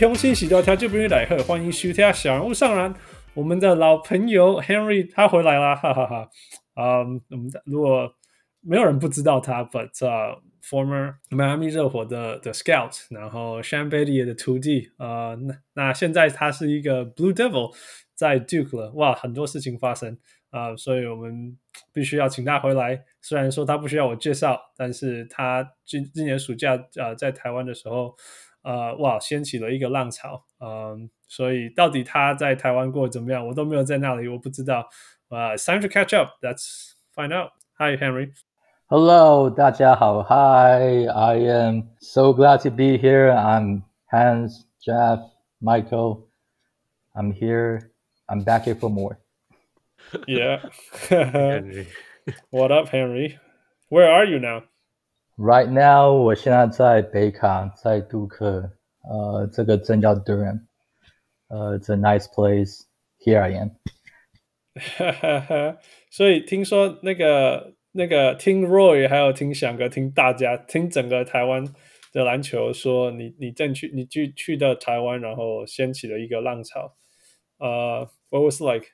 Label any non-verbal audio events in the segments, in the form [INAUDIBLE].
雄心喜多条就不用来贺，欢迎收听小人物上篮。我们的老朋友 Henry 他回来啦，哈哈哈。啊、um，我们的如果没有人不知道他，but、uh, former Miami 热火的的 scout，然后 Shane Battier 的徒弟，呃，那那现在他是一个 Blue Devil 在 Duke 了，哇，很多事情发生啊所以我们必须要请他回来。虽然说他不需要我介绍，但是他今今年暑假啊、呃、在台湾的时候。呃，哇，掀起了一个浪潮，嗯，所以到底他在台湾过得怎么样，我都没有在那里，我不知道。呃、uh,，it's time to catch up. Let's find out. Hi, Henry. Hello，大家好。Hi, I am so glad to be here. I'm Hans, Jeff, Michael. I'm here. I'm back here for more. Yeah. [LAUGHS] [LAUGHS] What up, Henry? Where are you now? Right now，我现在在北卡，在杜克，呃，这个镇叫 Durham，呃，It's a nice place. Here I am. 哈哈哈，所以听说那个那个听 Roy，还有听翔哥，听大家，听整个台湾的篮球，说你你正去你去去到台湾，然后掀起了一个浪潮。呃、uh,，What was like？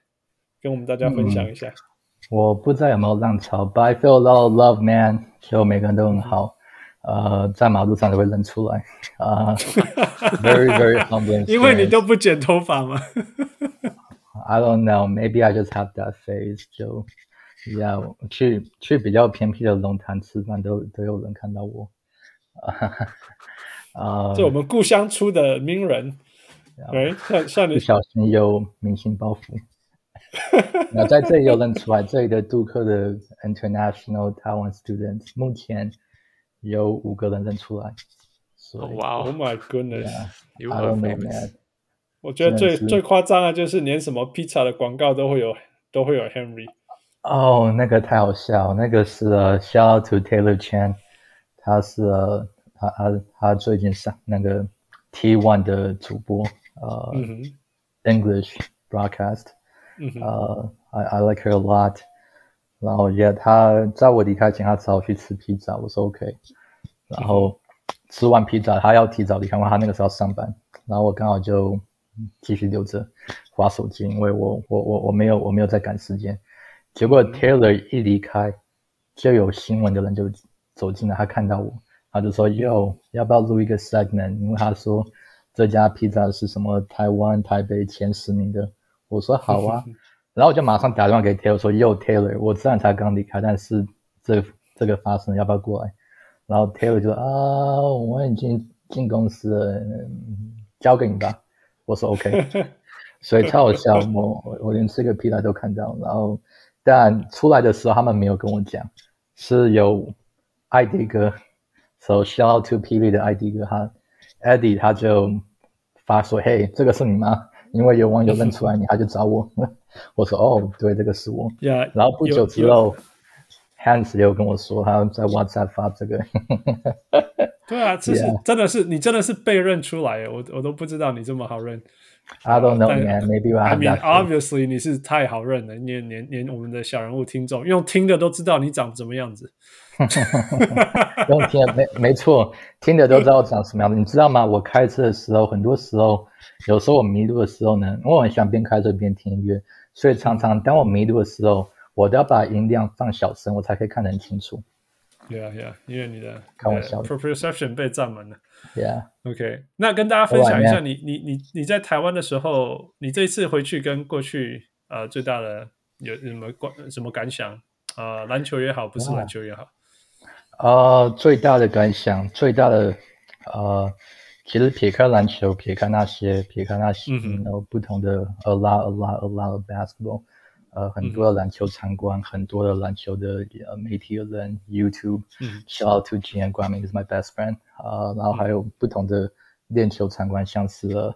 跟我们大家分享一下。嗯 我不知道有没有浪潮，but I feel a lot of love, man。就每个人都很好，呃，在马路上都会认出来，啊、[LAUGHS] uh,，very very humbling。[LAUGHS] 因为你都不剪头发吗？[LAUGHS] I don't know, maybe I just have that face。就，yeah，去去比较偏僻的龙潭吃饭，都都有人看到我。啊，就我们故乡出的名人，对，像像你不小心有明星包袱。那在这里有认出来，这里的杜克的 International Taiwan Students 目前有五个人认出来。哇，Oh my goodness！I don't know man。我觉得最最夸张的，就是连什么 Pizza 的广告都会有，都会有 Henry。哦、oh,，那个太好笑，那个是呃、uh,，Shout out to Taylor Chan，他是呃、uh,，他他他最近上那个 T One 的主播，呃、uh, 嗯、，English broadcast。呃、uh,，I I like her a lot。然后，yeah，他在我离开前，他只好去吃披萨，我说 OK。然后吃完披萨，他要提早离开，因为他那个时候要上班。然后我刚好就继续留着划手机，因为我我我我没有我没有在赶时间。结果 Taylor 一离开，就有新闻的人就走进来，他看到我，他就说：“Yo，要不要录一个 segment？” 因为他说这家披萨是什么台湾台北前十名的。我说好啊，[LAUGHS] 然后我就马上打电话给 Taylor 说：“Yo Taylor，我虽然才刚离开，但是这这个发生，要不要过来？”然后 Taylor 就说：“啊，我已经进公司了，交给你吧。”我说：“OK。[LAUGHS] ”所以超好笑，我我连这个披萨都看到。然后但出来的时候他们没有跟我讲，是有艾迪哥，So shout out to P. V. 的艾迪哥，他 Eddie 他就发说：“嘿，这个是你吗？”因为有网友认出来 [LAUGHS] 你，他就找我。[LAUGHS] 我说：“哦，对，这个是我。Yeah, ”然后不久之后，Hans 又跟我说他在 WhatsApp 发这个。[LAUGHS] 对啊，这是.真的是你真的是被认出来，我我都不知道你这么好认。I don't know, man. Maybe I mean, obviously 你是太好认了，连连连我们的小人物听众用听的都知道你长什么样子。[LAUGHS] 用听的没没错，听的都知道我长什么样子。你知道吗？我开车的时候，很多时候，有时候我迷路的时候呢，我很喜欢边开车边听音乐，所以常常当我迷路的时候，我都要把音量放小声，我才可以看得很清楚。Yeah, yeah，因为你的开玩笑，perception 被占满了。Yeah，OK，那跟大家分享一下，你你你你在台湾的时候，你这一次回去跟过去呃最大的有什么关什么感想？啊、呃，篮球也好，不是篮球也好。呃，最大的感想，最大的呃，其实撇开篮球，撇开那些，撇开那些，嗯、然后不同的 a lot a lot a lot of basketball，呃，很多的篮球场馆、嗯，很多的篮球的呃媒体的人，YouTube，shout、嗯、out to Gian Guang is my best friend，呃，然后还有不同的练球场馆，像是了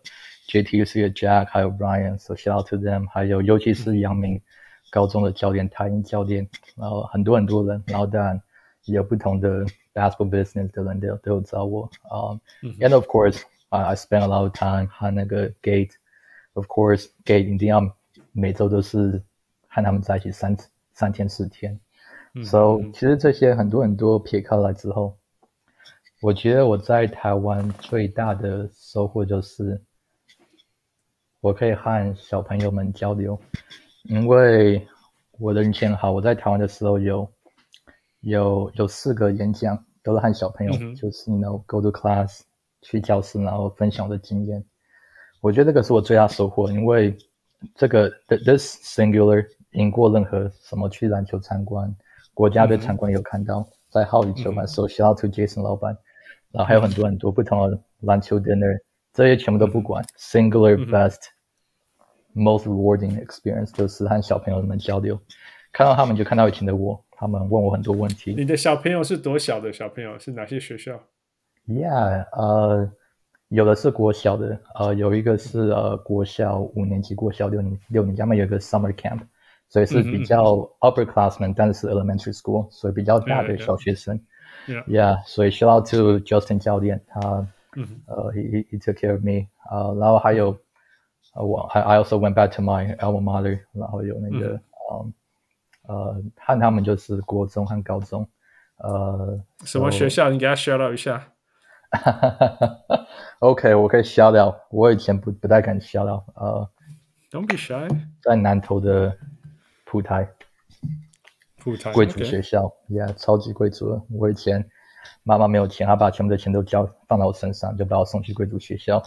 JTC 的 Jack，还有 Brian，so shout out to them，还有尤其是杨明高中的教练、台英教练，然后很多很多人，然后当然也有不同的 basketball business 的人都都有找我啊、um,，and of course I spend a lot of time 和那个 Gate，of course Gate 一定要每周都是和他们在一起三三天四天。So，其实这些很多很多撇开来之后，我觉得我在台湾最大的收获就是，我可以和小朋友们交流，因为我的运气很好，我在台湾的时候有有有四个演讲都是和小朋友，嗯、就是你 you know go to class 去教室，然后分享我的经验。我觉得这个是我最大收获，因为这个 this singular 赢过任何什么去篮球参观。国家队参观有看到，在浩宇球馆，so shout out to Jason 老板，然后还有很多很多不同的篮球 dinner，这些全部都不管，singular best most rewarding experience 就是和小朋友们交流，看到他们就看到以前的我，他们问我很多问题。你的小朋友是多小的小朋友？是哪些学校？Yeah，呃，有的是国小的，呃，有一个是呃国小五年级、国小六年六年级，他们有一个 summer camp。所以是比较 upperclassmen，、嗯、但是是 elementary school，所以比较大的小学生。Yeah, yeah. yeah. yeah 所以 shout out to Justin 教练，他、嗯、呃、uh,，he he took care of me。呃，然后还有，呃，我 I I also went back to my alma mater，然后有那个，嗯，呃，和他们就是国中和高中，呃，什么学校你给他 shout out 一下。[LAUGHS] OK，我可以 shout out，我以前不不太敢 shout out，呃，Don't be shy，在南投的。普台，普台贵族学校，Yeah，超级贵族的。我以前妈妈没有钱，她把全部的钱都交放到我身上，就把我送去贵族学校。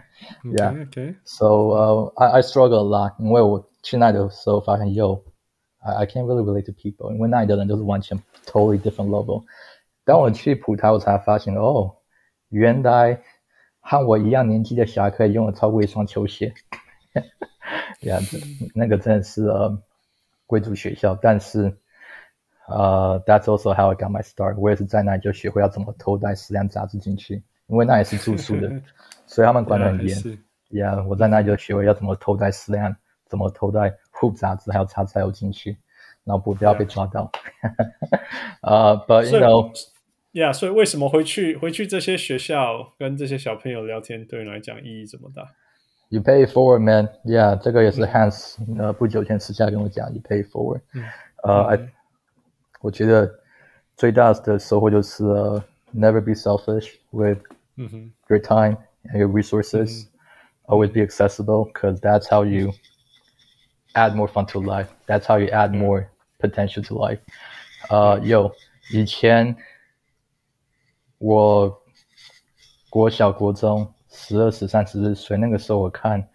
[LAUGHS] Yeah，OK。So，呃，I I struggle a lot，因为我去那的时候发现，Yo，I I can't really relate to people，因为那里的人都是完全 totally different level。当我去普台，我才发现，哦，原来和我一样年纪的小孩可以拥有超过一双球鞋。 Yeah，那个真的是呃。贵族学校，但是，呃、uh,，That's also [LAUGHS] how I got my start。我也是在那里就学会要怎么偷带食量杂志进去，因为那也是住宿的，所以他们管得很严。Yeah，[LAUGHS] 我在那里就学会要怎么偷带食量，怎么偷带 Hoop 杂志还有叉叉油进去，然后不不要被抓到。呃、uh,，But [LAUGHS] you know，Yeah，所以为什么回去回去这些学校跟这些小朋友聊天，对你来讲意义这么大？You pay it forward, man. Yeah，这个也是 Hans，呃，不久前私下跟我讲，You pay it forward。呃，I，我觉得最大的收获就是呃，Never be selfish with your time and your resources. Always be accessible, because that's how you add more fun to life. That's how you add more potential to life. 呃，有以前我国小国中。十二、十三、十四岁那个时候，我看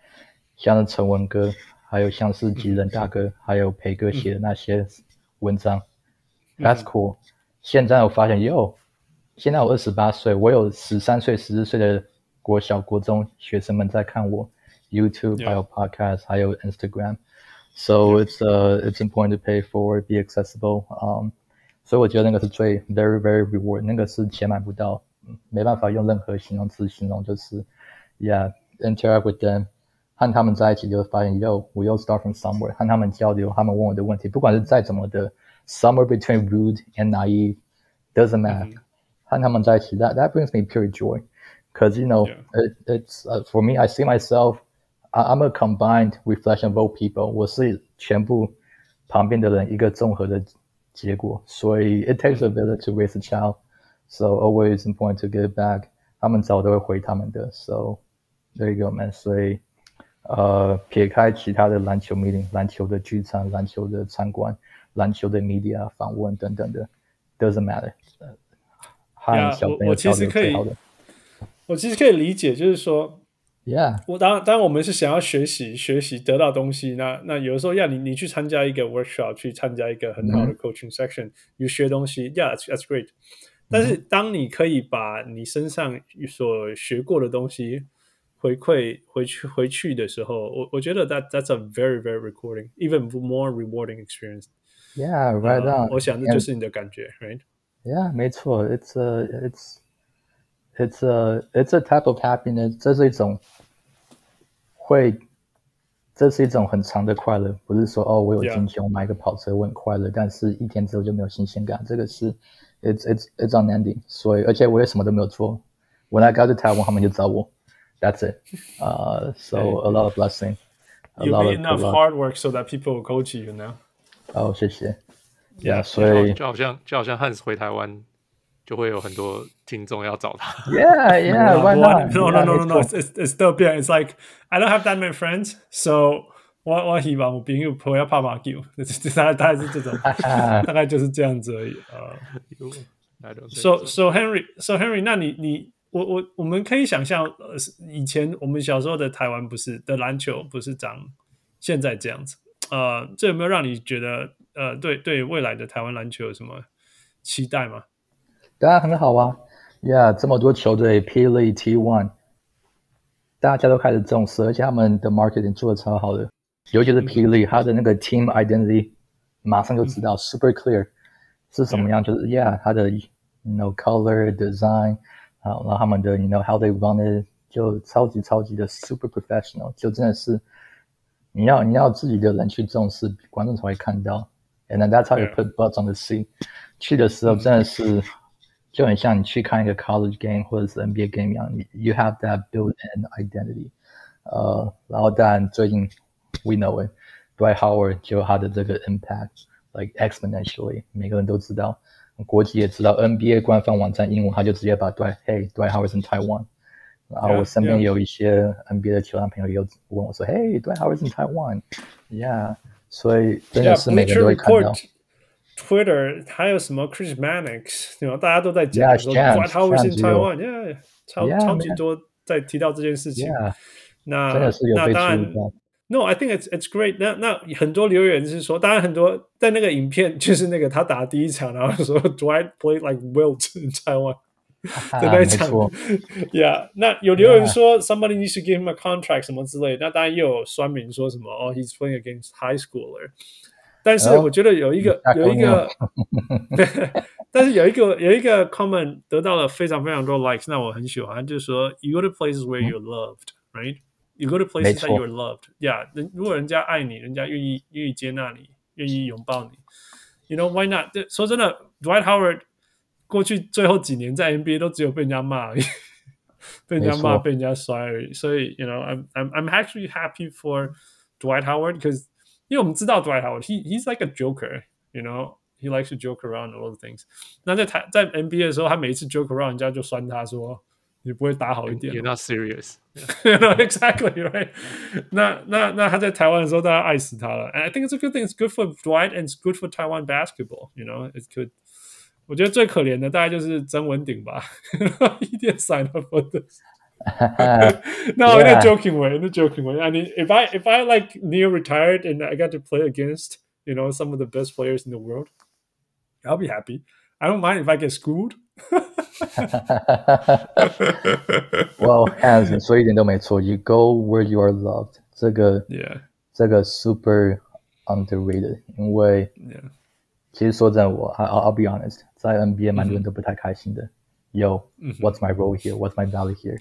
像是陈文哥，还有像是吉仁大哥，还有培哥写的那些文章、嗯、，That's cool。现在我发现，哟，现在我二十八岁，我有十三岁、十四岁的国小、国中学生们在看我 YouTube，、yeah. 还有 Podcast，还有 Instagram。 So、yeah. it's uh it's important to pay for, be accessible。Um，所以我觉得那个是最 very very reward，那个是钱买不到。没办法用任何形容词形容，就是，Yeah，interact with them，和他们在一起就会发现，Yo，we all start from somewhere，和他们交流，他们问我的问题，不管是再怎么的，somewhere between rude and naive，doesn't matter，、mm -hmm. 和他们在一起，that that brings me pure joy，cause you know，it it's、uh, for me，I see myself，I'm a combined reflection of all people，我是全部旁边的人一个综合的结果，所以 it takes a village to raise a child。So always important to give back。他们早都会回他们的。So there you go, man。所以，呃，撇开其他的篮球 meeting、篮球的聚餐、篮球的参观、篮球的 media 访问等等的，doesn't matter。和小朋友交流最好的。我其实可以理解，就是说 ，Yeah。我当当然我们是想要学习、学习得到东西。那那有的时候，要你你去参加一个 workshop，去参加一个很好的 coaching section，你、mm -hmm. 学东西，Yeah，that's great。但是，当你可以把你身上所学过的东西回馈回去回去的时候，我我觉得 that that's a very very recording, even more rewarding experience. Yeah, right on.、Uh, 我想这就是你的感觉 And,，right? Yeah，没错，it's a it's it's a it's a type of happiness，这是一种会，这是一种很长的快乐，不是说哦，我有金钱，我买一个跑车，我很快乐，但是一天之后就没有新鲜感。这个是 it's it's it's unending，所以而且我也什么都没有做。When I got to Taiwan，他们就找我，That's it。Uh, so a lot of blessing。You made enough hard work so that people will go to you now。哦，谢谢。Yeah，所以就好像就好像 Hans 回台湾。 就会有很多听众要找他。Yeah, yeah, why not? No, no, no, no, no. It's it's still 变。It's like I don't have that many friends, so 我我希望我朋友不要怕麻球，[LAUGHS] 大概大概是这种，[LAUGHS] 大概就是这样子而已啊。[LAUGHS] So so Henry, so Henry，那你你我我我们可以想象，呃，以前我们小时候的台湾不是的篮球不是长现在这样子，呃，这有没有让你觉得呃，对对未来的台湾篮球有什么期待吗？当然很好啊，Yeah，这么多球队，P League T1，大家都开始重视，而且他们的 marketing 做的超好的，尤其是 P League，他的那个 team identity 马上就知道、嗯、super clear 是什么样，就是 Yeah，他的 you know color design，然后他们的 you know how they run it 就超级超级的 super professional，就真的是你要你要自己的人去重视，观众才会看到，and then that's how you put butts on the seat，去的时候真的是。嗯就很像你去看一个 college game 或者是 NBA game 一样，you have that built-in identity。呃，然后当然最近 we know it，Dwight Howard 就他的这个 impact like exponentially，每个人都知道，国际也知道，NBA 官方网站英文他就直接把 Dwight，hey Dwight Howard's in Taiwan。然后我身边有一些 NBA 的球员朋友也有问我说，hey Dwight Howard's in Taiwan，yeah，所以真的是每个人都会看到。 Twitter 还有什么 Chris Mannix，对吧？大家都在讲说 Dwight Howard in Taiwan，yeah，超超级多在提到这件事情。那那当然，No，I think it's it's great 那。那那很多留言是说，当然很多在那个影片就是那个他打第一场，然后说 Dwight played like Wilt in Taiwan，在那场，Yeah。那有留言说 Somebody [LAUGHS] needs to give him a contract 什么之类。那当然又有酸民说什么哦，He's playing against high schooler。 但是我觉得有一个、oh, 有一个，但是有一个有一个 [LAUGHS] comment 得到了非常非常多 likes，那我很喜欢，就是说 you go to places where you're loved，right？You go to places that you're loved，yeah。人如果人家爱你，人家愿意愿意接纳你，愿意拥抱你，you know why not？说真的，Dwight Howard 过去最后几年在 NBA 都只有被人家骂而已，被人家骂被人家摔而已。所以，[LAUGHS] you know I'm I'm I'm actually happy for Dwight Howard because 因为我们知道 Dwight Howard，he he's like a joker，you know，he likes to joke around a lot of things。那在台在 NBA 的时候，他每一次 joke around，人家就酸他说：“你不会打好一点。” You're not serious。 [LAUGHS] You know exactly right 那。那那那他在台湾的时候，大家爱死他了。And I think it's a good thing. It's good for Dwight and it's good for Taiwan basketball. You know, it's good. 我觉得最可怜的大概就是曾文鼎吧，一点 [LAUGHS] sign up for this。 [LAUGHS] no, yeah. in a joking way. In a joking way. I mean, if I if I like near retired and I got to play against you know some of the best players in the world, I'll be happy. I don't mind if I get schooled. [LAUGHS] [LAUGHS] well, Hans，你说一点都没错。You go where you are loved. 这个，yeah，这个 super underrated。因为，yeah，其实说真的，我，I'll I'll be honest，在 NBA 蛮多人都不太开心的。Yo, what's my role here? What's my value here?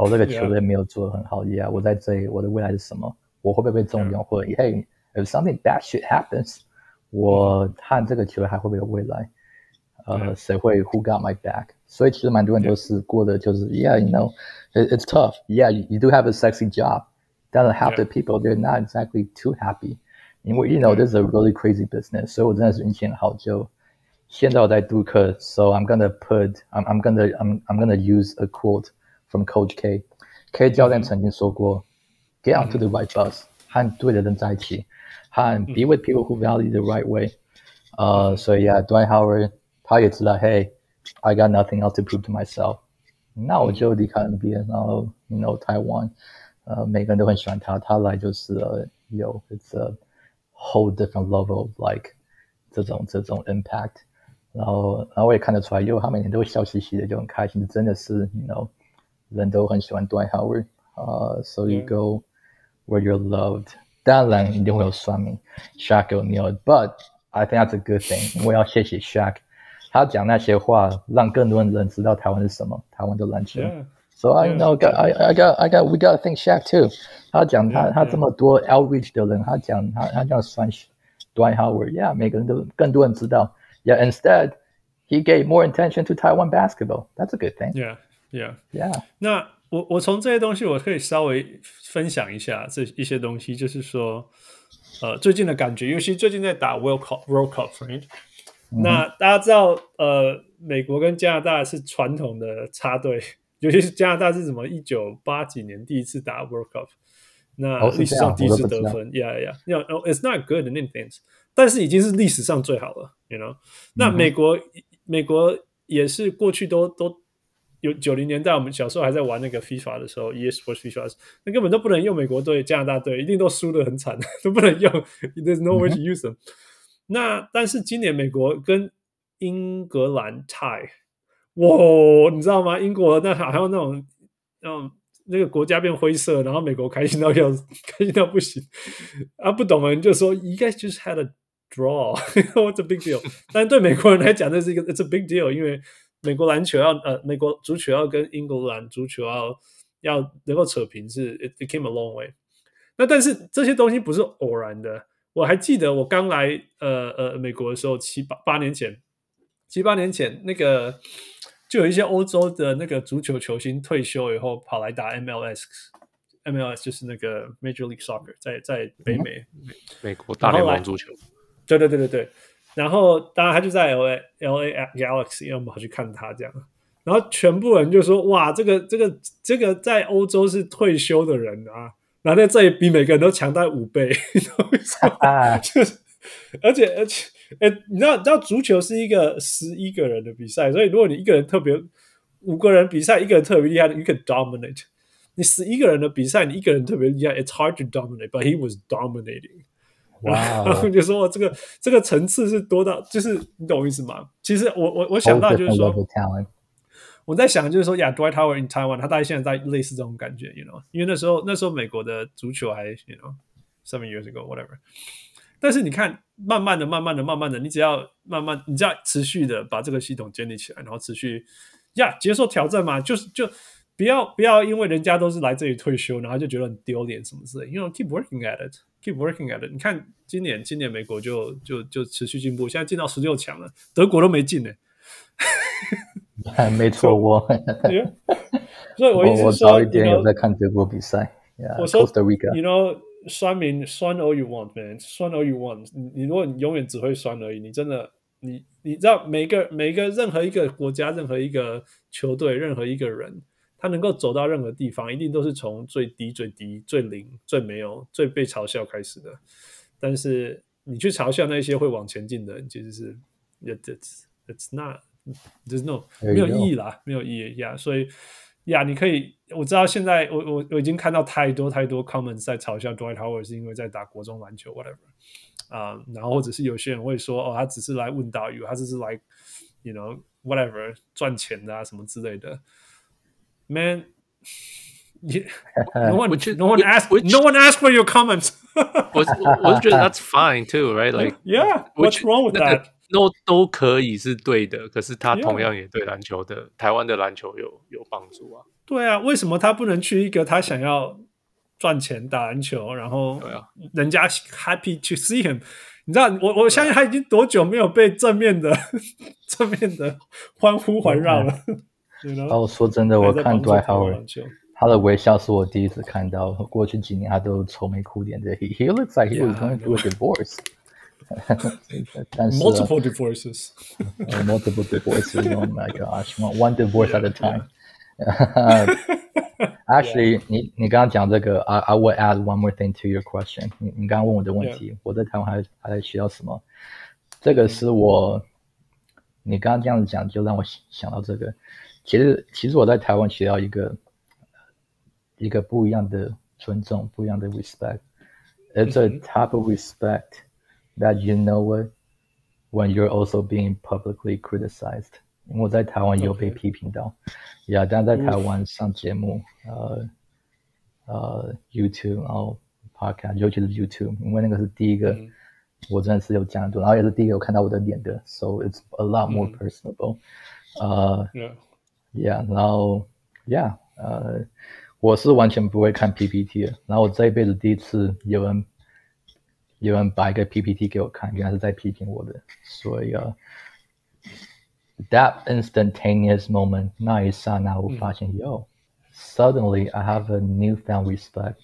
哦，这个球队没有做得很好，Yeah，我在这里，我的未来是什么？我会不会被重用？或者，Hey，if something bad shit happens，我和这个球队还会不会有未来？呃，谁会 Who got my back？所以其实蛮多人都是过的就是，Yeah，you know，it's tough。Yeah，you do have a sexy job，但是 half the people they're not exactly too happy，因为 you know this is a really crazy business。所以我真的是运气很好就。现在我在读课，so I'm gonna put I'm I'm gonna I'm I'm gonna use a quote from Coach K. K 教练曾经说过，Get onto the right bus，和对的人在一起，和 be with people who value the right way。呃，所以啊，Dwight Howard 他也知道，Hey，I got nothing else to prove to myself。那我就离开 NBA，然后 you know 台湾，呃，每个人都很喜欢他，他来就是呃有 it's a whole different level of like 这种这种 impact。然后，然后我也看得出来，因为他每天都会笑嘻嘻的，就很开心，真的是，you know， 人都很喜欢 Dwight Howard 啊、uh,，so you go where you're loved。当然一定会有酸民，Shaq O'Neal，but I think that's a good thing。我要谢谢 Shaq， 他讲那些话，让更多人知道台湾是什么，台湾的篮球。Yeah. So I know, Yeah. I I got I got we got to think Shaq too。他讲他 Yeah, 他这么多 outreach 的人，他讲他他讲算 Dwight Howard，yeah，每个人都更多人知道。Yeah，instead he gave more attention to Taiwan basketball. That's a good thing. Yeah, Yeah, yeah. 那我我从这些东西，我可以稍微分享一下这一些东西，就是说，呃，最近的感觉，尤其最近在打 World Cup World Cup，right？、嗯、那大家知道，呃，美国跟加拿大是传统的插队，[LAUGHS] 尤其是加拿大是什么？一九八几年第一次打 World Cup，那历史上第一次得分，Yeah, yeah. No, it's not good in anything，但是已经是历史上最好了，You know？、嗯、那美国美国也是过去都都。有九零年代，我们小时候还在玩那个 FIFA 的时候，eSports FIFA，那根本都不能用美国队、加拿大队，一定都输得很惨，[LAUGHS] 都不能用。There's no way to use them、[LAUGHS] 那但是今年美国跟英格兰 tie，哇，你知道吗？英国那还有那种，嗯，那个国家变灰色，然后美国开心到要开心到不行。啊，不懂的人就说，You guys just had a draw，What's [LAUGHS] a big deal？但对美国人来讲，这是一个 It's a big deal，因为。美国篮球要呃，美国足球要跟英格兰足球要要能够扯平是，it became a long way。那但是这些东西不是偶然的。我还记得我刚来呃呃美国的时候，七八八年前，七八年前那个就有一些欧洲的那个足球球星退休以后跑来打 MLS，MLS 就是那个 Major League Soccer，在在北美美国大联盟足球。对对对对对。然后，当然他就在 L A L A Galaxy，要跑去看他这样。然后全部人就说：“哇，这个这个这个在欧洲是退休的人啊，然后在这里比每个人都强大五倍。[LAUGHS] ”你知道为什么？就是，而且而且，哎，你知道，你知道足球是一个十一个人的比赛，所以如果你一个人特别五个人比赛，一个人特别厉害，you can dominate。你十一个人的比赛，你一个人特别厉害，it's hard to dominate，but he was dominating。哇！就说这个这个层次是多到，就是你懂我意思吗？其实我我我想到就是说，我在想就是说，呀，Dwight Howard in Taiwan，他大概现在在类似这种感觉，you know？因为那时候那时候美国的足球还，you know，seven years ago whatever。但是你看，慢慢的、慢慢的、慢慢的，你只要慢慢，你只要持续的把这个系统建立起来，然后持续呀接受挑战嘛，就是就不要不要因为人家都是来这里退休，然后就觉得很丢脸什么之类，you know，keep working at it。Keep working at it。你看，今年今年美国就就就持续进步，现在进到十六强了，德国都没进呢。[LAUGHS] 还没错，过。[LAUGHS] 所以，我我早一点有在看德国比赛。我说，Costa Rica，you know，酸民酸 all you want man，酸 all you want。你你如果你永远只会酸而已，你真的你你知道每个每个任何一个国家，任何一个球队，任何一个人。他能够走到任何地方，一定都是从最低、最低、最零、最没有、最被嘲笑开始的。但是你去嘲笑那些会往前进的人，其实是 it's it's not there's no 没有意义啦，没有意义呀。所以呀，你可以我知道现在我我我已经看到太多太多 comments 在嘲笑 Dwight Howard 是因为在打国中篮球 whatever 啊、uh，然后或者是有些人会说哦，他只是来问导游，他只是来 you know whatever 赚钱的啊什么之类的。Man, yeah, no one, which, no one asked, which, no one asked for your comments. 我我是觉得 that's fine too, right? Like, yeah, what's wrong with that? No, 都可以是对的，可是他同样也对篮球的台湾的篮球有有帮助啊。对啊，为什么他不能去一个他想要赚钱打篮球，然后人家 happy to see him？你知道，我我相信他已经多久没有被正面的正面的欢呼环绕了。哦，说真的，我看 Dwight Howard，他的微笑是我第一次看到。过去几年他都愁眉苦脸的。He looks like he was going through a divorce. 但是 multiple divorces. multiple divorces. Oh my gosh, one divorce at a time. Actually，你你刚刚讲这个，I I will add one more thing to your question. 你你刚刚问我的问题，我在台湾还还在学到什么？这个是我，你刚刚这样子讲，就让我想到这个。其实，其实我在台湾学到一个一个不一样的尊重，不一样的 respect。It's a type of respect that you know it when you're also being publicly criticized。因为我在台湾也有被批评到，呀，但在台湾上节目，呃呃，YouTube，然后 Podcast，尤其是 YouTube，因为那个是第一个 我真的是有讲很多，然后也是第一个有看到我的脸的，so it's a lot more personable，、嗯、呃 yeah. yeah，然后 yeah，呃，我是完全不会看 PPT 的，然后我这一辈子第一次有人有人把一个 PPT 给我看，原来是在批评我的，所以啊、uh, that instantaneous moment，那一刹那我发现、嗯、yo suddenly I have a newfound respect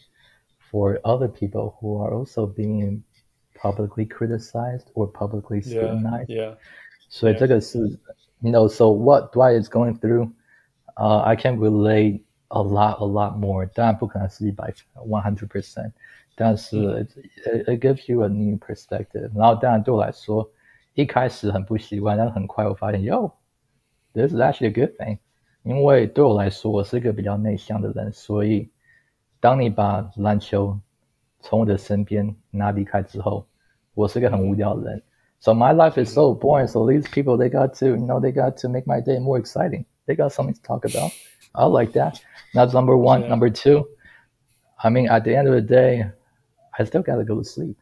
for other people who are also being publicly criticized or publicly scrutinized. Yeah. yeah. 所以这个是 yeah. you know, so what Dwight is going through, uh, I can relate a lot, a lot more. 当然不可能是一百 one hundred percent，但是 it, it, it gives you a new perspective. 然后当然对我来说，一开始很不习惯，但是很快我发现，yo, this is actually a good thing. 因为对我来说，我是一个比较内向的人，所以当你把篮球从我的身边拿离开之后，我是一个很无聊的人。So my life is so boring. So these people, they got to, you know, they got to make my day more exciting. They got something to talk about. I like that. That's number one. Yeah. Number two, I mean, at the end of the day, I still gotta go to sleep.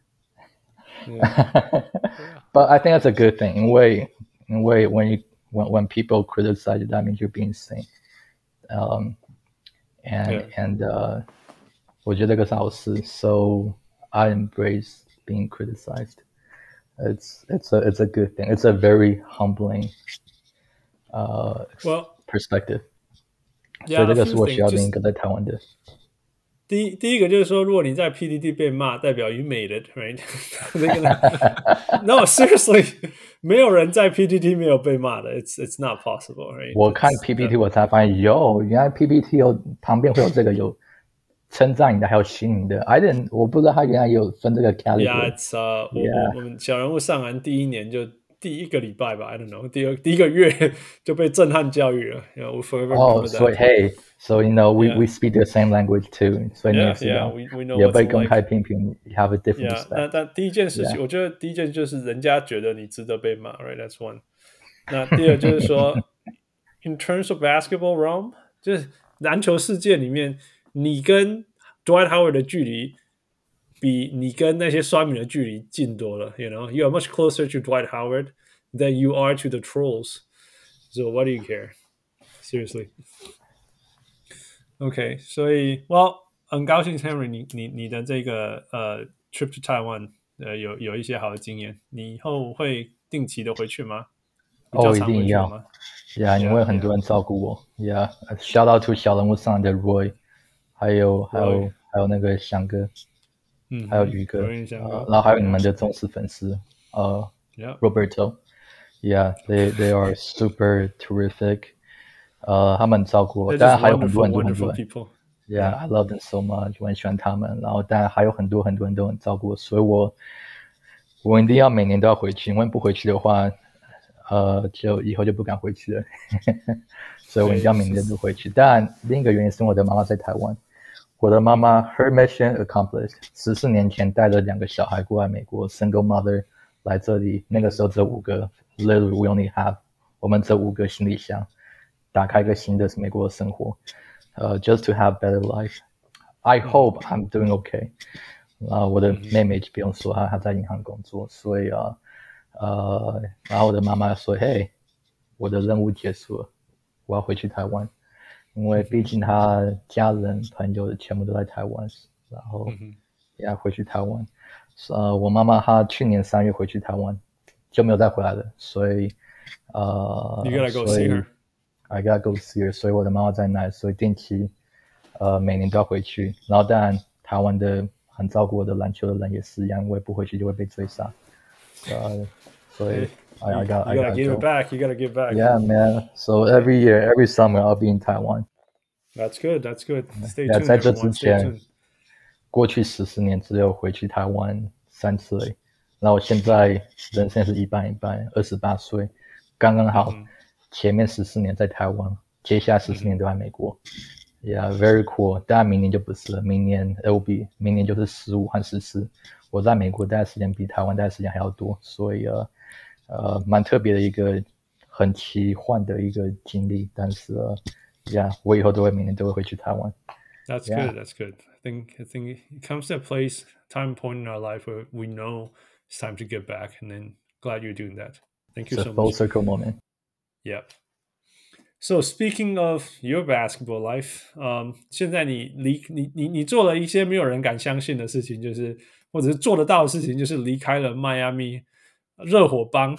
Yeah. [LAUGHS] but I think that's a good thing. In way, in way, when you when when people criticize you, that means you're being sane. Um, and yeah. and uh, 我觉得这个是好事. So I embrace being criticized. It's it's a it's a good thing. It's a very humbling uh well perspective. Yeah, 所以这个是我需要的一个在台湾的。第一第一个就是说，如果你在 PTT 被骂，代表 you made it，right？那个 No seriously，没有人在 PTT 没有被骂的，it's it's not possible，right？我看 PPT 我才发现，哟，原来 PPT 有旁边会有这个有称赞你的，还有吸你的。I didn't，我不知道他原来有分这个 category。Yeah，it's uh，我我们小人物上篮第一年就。 第一个礼拜吧，I don't know，第二第一个月就被震撼教育了。You know, we forever remember that. Oh, so hey, so you know we we speak the same language too. 所以你也知道，也被公开批评，you have a different respect. 那但第一件事情，我觉得第一件就是人家觉得你值得被骂，right? That's one. 那第二就是说，in terms of basketball realm，就是篮球世界里面，你跟 Dwight Howard 的距离。比你跟那些酸民的距离近多了，you know, you are much closer to Dwight Howard than you are to the trolls. So what do you care? Seriously. OK，所以，Well，很高兴 Henry，你你你的这个呃 trip to Taiwan，呃有有一些好的经验，你以后会定期的回去吗？哦，一定要。Yeah，因为很多人照顾我。Yeah，shout out to 小人物上的 Roy，还有还有还有那个翔哥。 嗯，还有宇哥，呃，然后还有你们的忠实粉丝，呃，Roberto，Yeah，they they are super terrific，[LAUGHS] 呃，他们照顾我，当然还有很多很多很多人，Yeah，I love them so much，我很喜欢他们，然后当然还有很多很多人都很照顾我，所以我我一定要每年都要回去，因为不回去的话，呃，就以后就不敢回去了，[LAUGHS] 所以我一定要每年都回去。当然，另一个原因是我的妈妈在台湾。我的妈妈，her mission accomplished。十四年前带了两个小孩过来美国，single mother 来这里。那个时候只有五个，little we only have 我们这五个行李箱，打开一个新的美国的生活。呃、，just to have better life。I hope I'm doing okay。然后我的妹妹就不用说，她她在银行工作，所以啊，呃，然后我的妈妈说，嘿，我的任务结束了，我要回去台湾。因为毕竟他家人朋友全部都在台湾，然后也要回去台湾。呃，我妈妈她去年三月回去台湾，就没有再回来了。所以，呃，You gotta go see her. I gotta go see her. 所以我的妈妈在那，所以定期，呃，每年都要回去。然后当然，台湾的很照顾我的篮球的人也是一样，我也不回去就会被追杀。呃，所以。I, I got, you I gotta got give it back. You gotta give back. Yeah, man. So every year, every summer, I'll be in Taiwan. That's good. That's good. Stay yeah, tuned. 在这之前，过去十四年只有回去台湾三次而已。然后我现在人生是一半一半，二十八岁，刚刚好。前面十四年在台湾，接下来十四年都在美国。Yeah, very cool. 当然明年就不是了，明年 it will be 明年就是十五和十四。我在美国待的时间比台湾待的时间还要多，所以呃。 呃，蛮特别的一个很奇幻的一个经历，但是呃，Yeah，我以后都会每年都会回去台湾。That's good. That's good. I think I think it comes to a place, time point in our life where we know it's time to get back. And then glad you're doing that. Thank you so full much. circle moment. Yep. So speaking of your basketball life, um, 现在你离你你你做了一些没有人敢相信的事情，就是或者是做得到的事情，就是离开了迈阿密热火帮，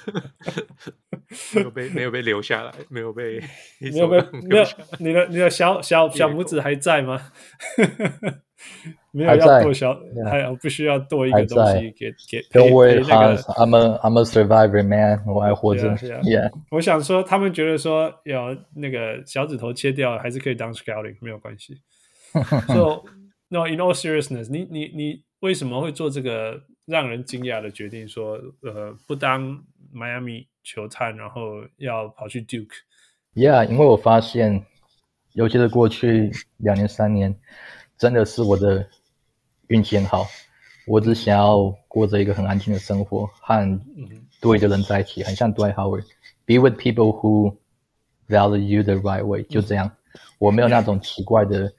[LAUGHS] 没有被没有被留下来，没有被 [LAUGHS] 没有被没有你的你的小小小拇指还在吗？没有要剁小，还有不需要剁一个东西给给。Don't worry, Hans, I'm a I'm a survivor, man. 我还活着。[LAUGHS] Yeah，我想说，他们觉得说要那个小指头切掉，还是可以当 scouting，没有关系。So, no, in all seriousness，你你你为什么会做这个让人惊讶的决定？说呃，不当迈阿密球探，然后要跑去 Duke？Yeah，因为我发现，尤其是过去两年三年。真的是我的运气很好，我只想要过着一个很安静的生活，和对的人在一起，很像 Dwight Howard，be with people who value you the right way，就这样。我没有那种奇怪的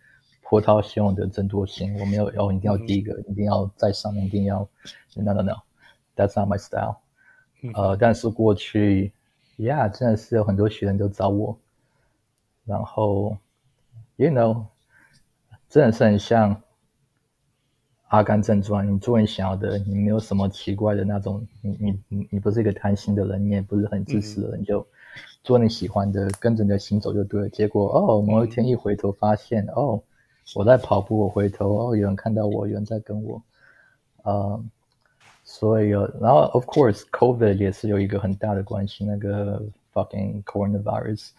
波涛汹涌的争夺心，我没有要一定要第一个，一定要在上面，一定要 no no no，that's not my style。呃，但是过去，yeah，真的是有很多学生都找我，然后，you know。真的是很像《阿甘正传》，你做你想要的，你没有什么奇怪的那种，你你你你不是一个贪心的人，你也不是很自私的人，嗯、就做你喜欢的，跟着你的心走就对了。结果哦，某一天一回头发现，嗯、哦，我在跑步，我回头哦，有人看到我，有人在跟我，呃，所以然后 of course COVID 也是有一个很大的关系，那个 fucking coronavirus，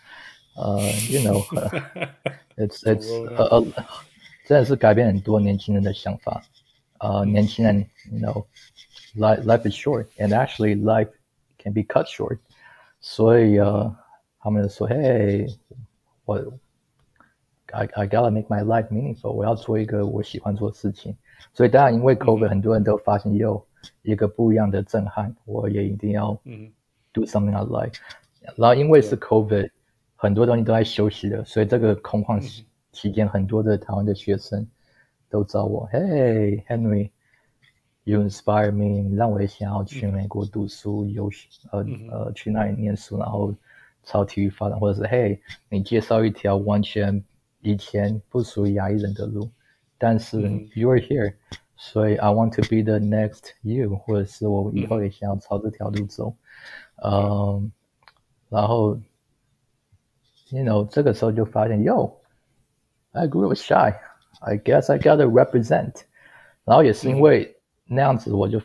呃，you know，it's it's [LAUGHS] 呃呃。真的是改变很多年轻人的想法，呃，年轻人，you know，life life is short and actually life can be cut short，所以呃，他们就说，Hey，我 ，I I gotta make my life meaningful，我要做一个我喜欢做的事情，所以当然因为 COVID，很多人都发现有一个不一样的震撼，我也一定要，do something I like，然后因为是 COVID，很多东西都在休息了，所以这个空旷。期间，很多的台湾的学生都找我，Hey Henry，you inspire me，让我也想要去美国读书，游学，呃呃，去那里念书，然后朝体育发展，或者是 Hey，你介绍一条完全以前不属于亚裔人的路，但是 you are here，所以 I want to be the next you，或者是我以后也想要朝这条路走，嗯，然后，you know，这个时候就发现，Yo。I grew up shy. I guess I gotta represent. 然后也是因为那样子，我就、嗯、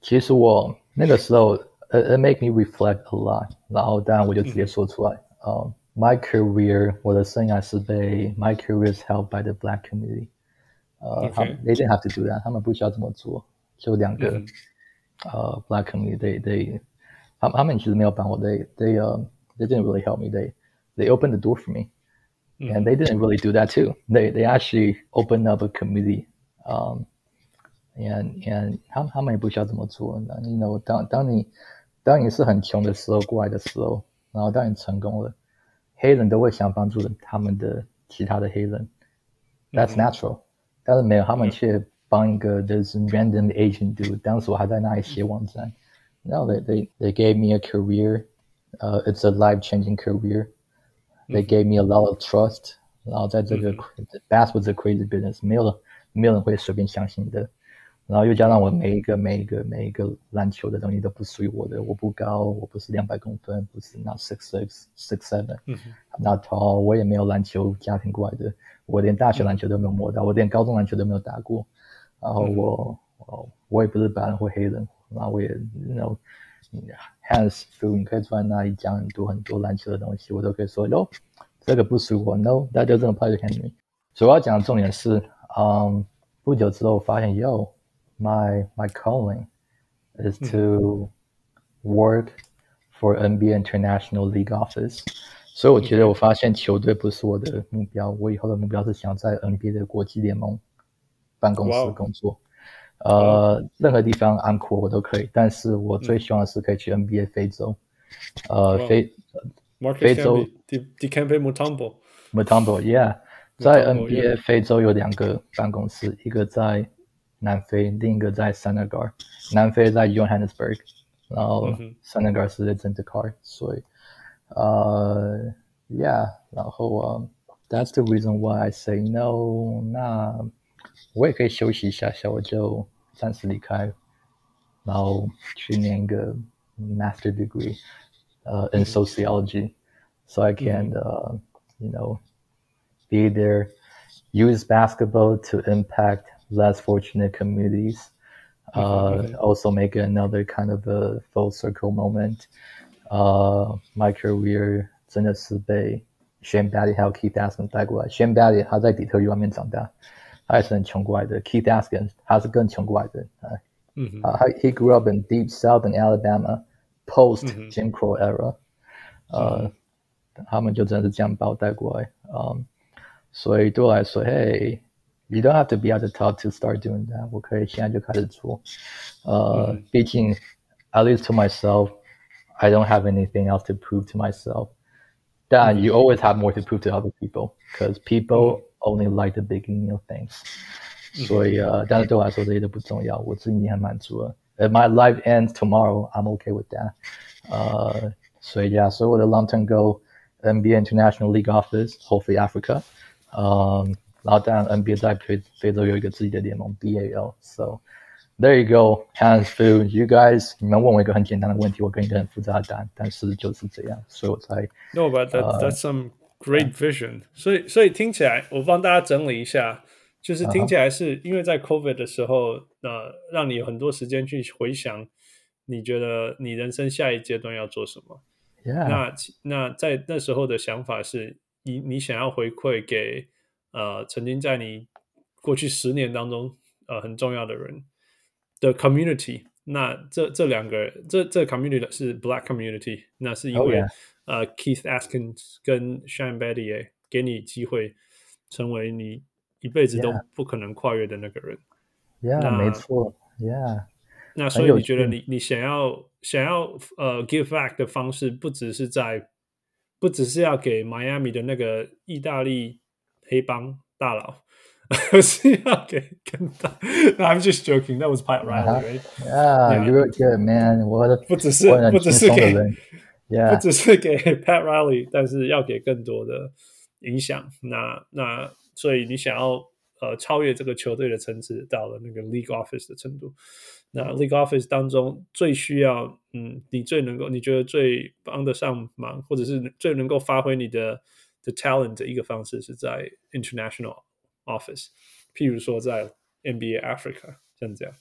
其实我那个时候，it, it make me reflect a lot。然后当然我就直接说出来，呃、嗯 uh,，my career，我的生涯是被 my career is held by the black community。呃，他们 they didn't have to do that，他们不需要这么做。就两个，呃、嗯 uh, black community，they they，他他们其实没有帮我，they they 呃、uh,，they didn't really help me，they they opened the door for me。And they didn't really do that too. They they actually opened up a committee, um, and and 他们他们也不需要这么做。那 you know，当当你当你是很穷的时候过来的时候，然后当你成功了， 黑人都会想帮助他们的其他的黑人。That's natural. 但是没有，他们却帮一个 this random Asian dude。当时我还在那里写网站。Now they they they gave me a career. Uh, it's a life changing career. They gave me a lot of trust，然后在这个 basketball is a crazy business，没有没有人会随便相信的。 然后又加上我每一个每一个每一个篮球的东西都不属于我的，我不高，我不是两百公分，不是 not six six six seven，not tall，我也没有篮球家庭过来的，我连大学篮球都没有摸到，我连高中篮球都没有打过。然后我我我也不是白人或黑人，然后我也 you know。Hands through，你可以坐在那里讲很多很多篮球的东西，我都可以说 no，，这个不属于我，No，大家就这么拍着 Henry。所以我要讲的重点是，嗯，不久之后我发现，Yo，my my calling is to work for NBA International League Office。所以我觉得我发现球队不是我的目标，我以后的目标是想在 NBA 的国际联盟办公室工作。呃，任何地方安可我都可以，但是我最希望的是可以去 NBA 非洲，呃，非非洲 Dikembe Mutombo Mutombo，Yeah，在 NBA 非洲有两个办公室，一个在 南非，另一个在 Senegal，南非在 Johannesburg，然后 Senegal 是在 Dakar，所以呃、uh,，Yeah，然后呃、uh,，That's the reason why I say no。那我也可以休息一下下，我就暂时离开，然后去念一个 Master Degree，呃、uh,，in Sociology，so I can，呃、uh,，you know，be there，use basketball to impact less fortunate communities. Uh, mm-hmm. Also make another kind of a full circle moment. Uh, my career 真的是被 Shane Battier 还有 Keith Askin 带过来。Shane Battier 他在底特律外面长大，他也是很穷过来的。Keith Askin 他是更穷过来的。嗯、uh, 他、uh, he grew up in deep south in Alabama post Jim Crow era。呃，他们就真的是这样把我带过来。嗯，所以对我来说，嘿。 You don't have to be at the top to start doing that。我可以现在就开始做。呃、uh, 嗯，毕竟，at least to myself, I don't have anything else to prove to myself. That、嗯、you always have more to prove to other people, because people、嗯、only like the beginning of things、嗯。所以呃，但是对我来说这些都不重要，我自己已经很满足了。If my life ends tomorrow, I'm okay with that。呃，所以呀，所以我的 long-term goal, NBA International League Office, hopefully Africa。嗯。 然后当然，NBA 在非非洲有一个自己的联盟 BAL，so there you go hands Fu，you guys，你们问我一个很简单的问题，我给你一个很复杂的答案，但是就是这样，所以我才。That、uh, that's some great vision。所以所以听起来，我帮大家整理一下，就是听起来是因为在 COVID 的时候，呃，让你有很多时间去回想，你觉得你人生下一阶段要做什么。那那在那时候的想法是，你你想要回馈给。呃，曾经在你过去十年当中，呃，很重要的人的 community，那这这两个这这 community 是 Black community，那是因为、oh. 呃 Keith Askins 跟 Shane Battier 给你机会成为你一辈子都不可能跨越的那个人。Yeah，没错。Yeah，那所以你觉得你你想要想要呃 give back 的方式，不只是在不只是要给 Miami 的那个意大利。黑帮大佬[LAUGHS] 是要给更大。No, I'm just joking. That was Pat Riley, right? Yeah, you're good, man. 我的不只是不只是给，yeah. 不只是给 Pat Riley，但是要给更多的影响。那那所以你想要呃超越这个球队的层次，到了那个 League Office 的程度。那 League Office 当中最需要，嗯，你最能够你觉得最帮得上忙，或者是最能够发挥你的。 The talent 的一个方式是在 international office，譬如说在 NBA Africa 像这样，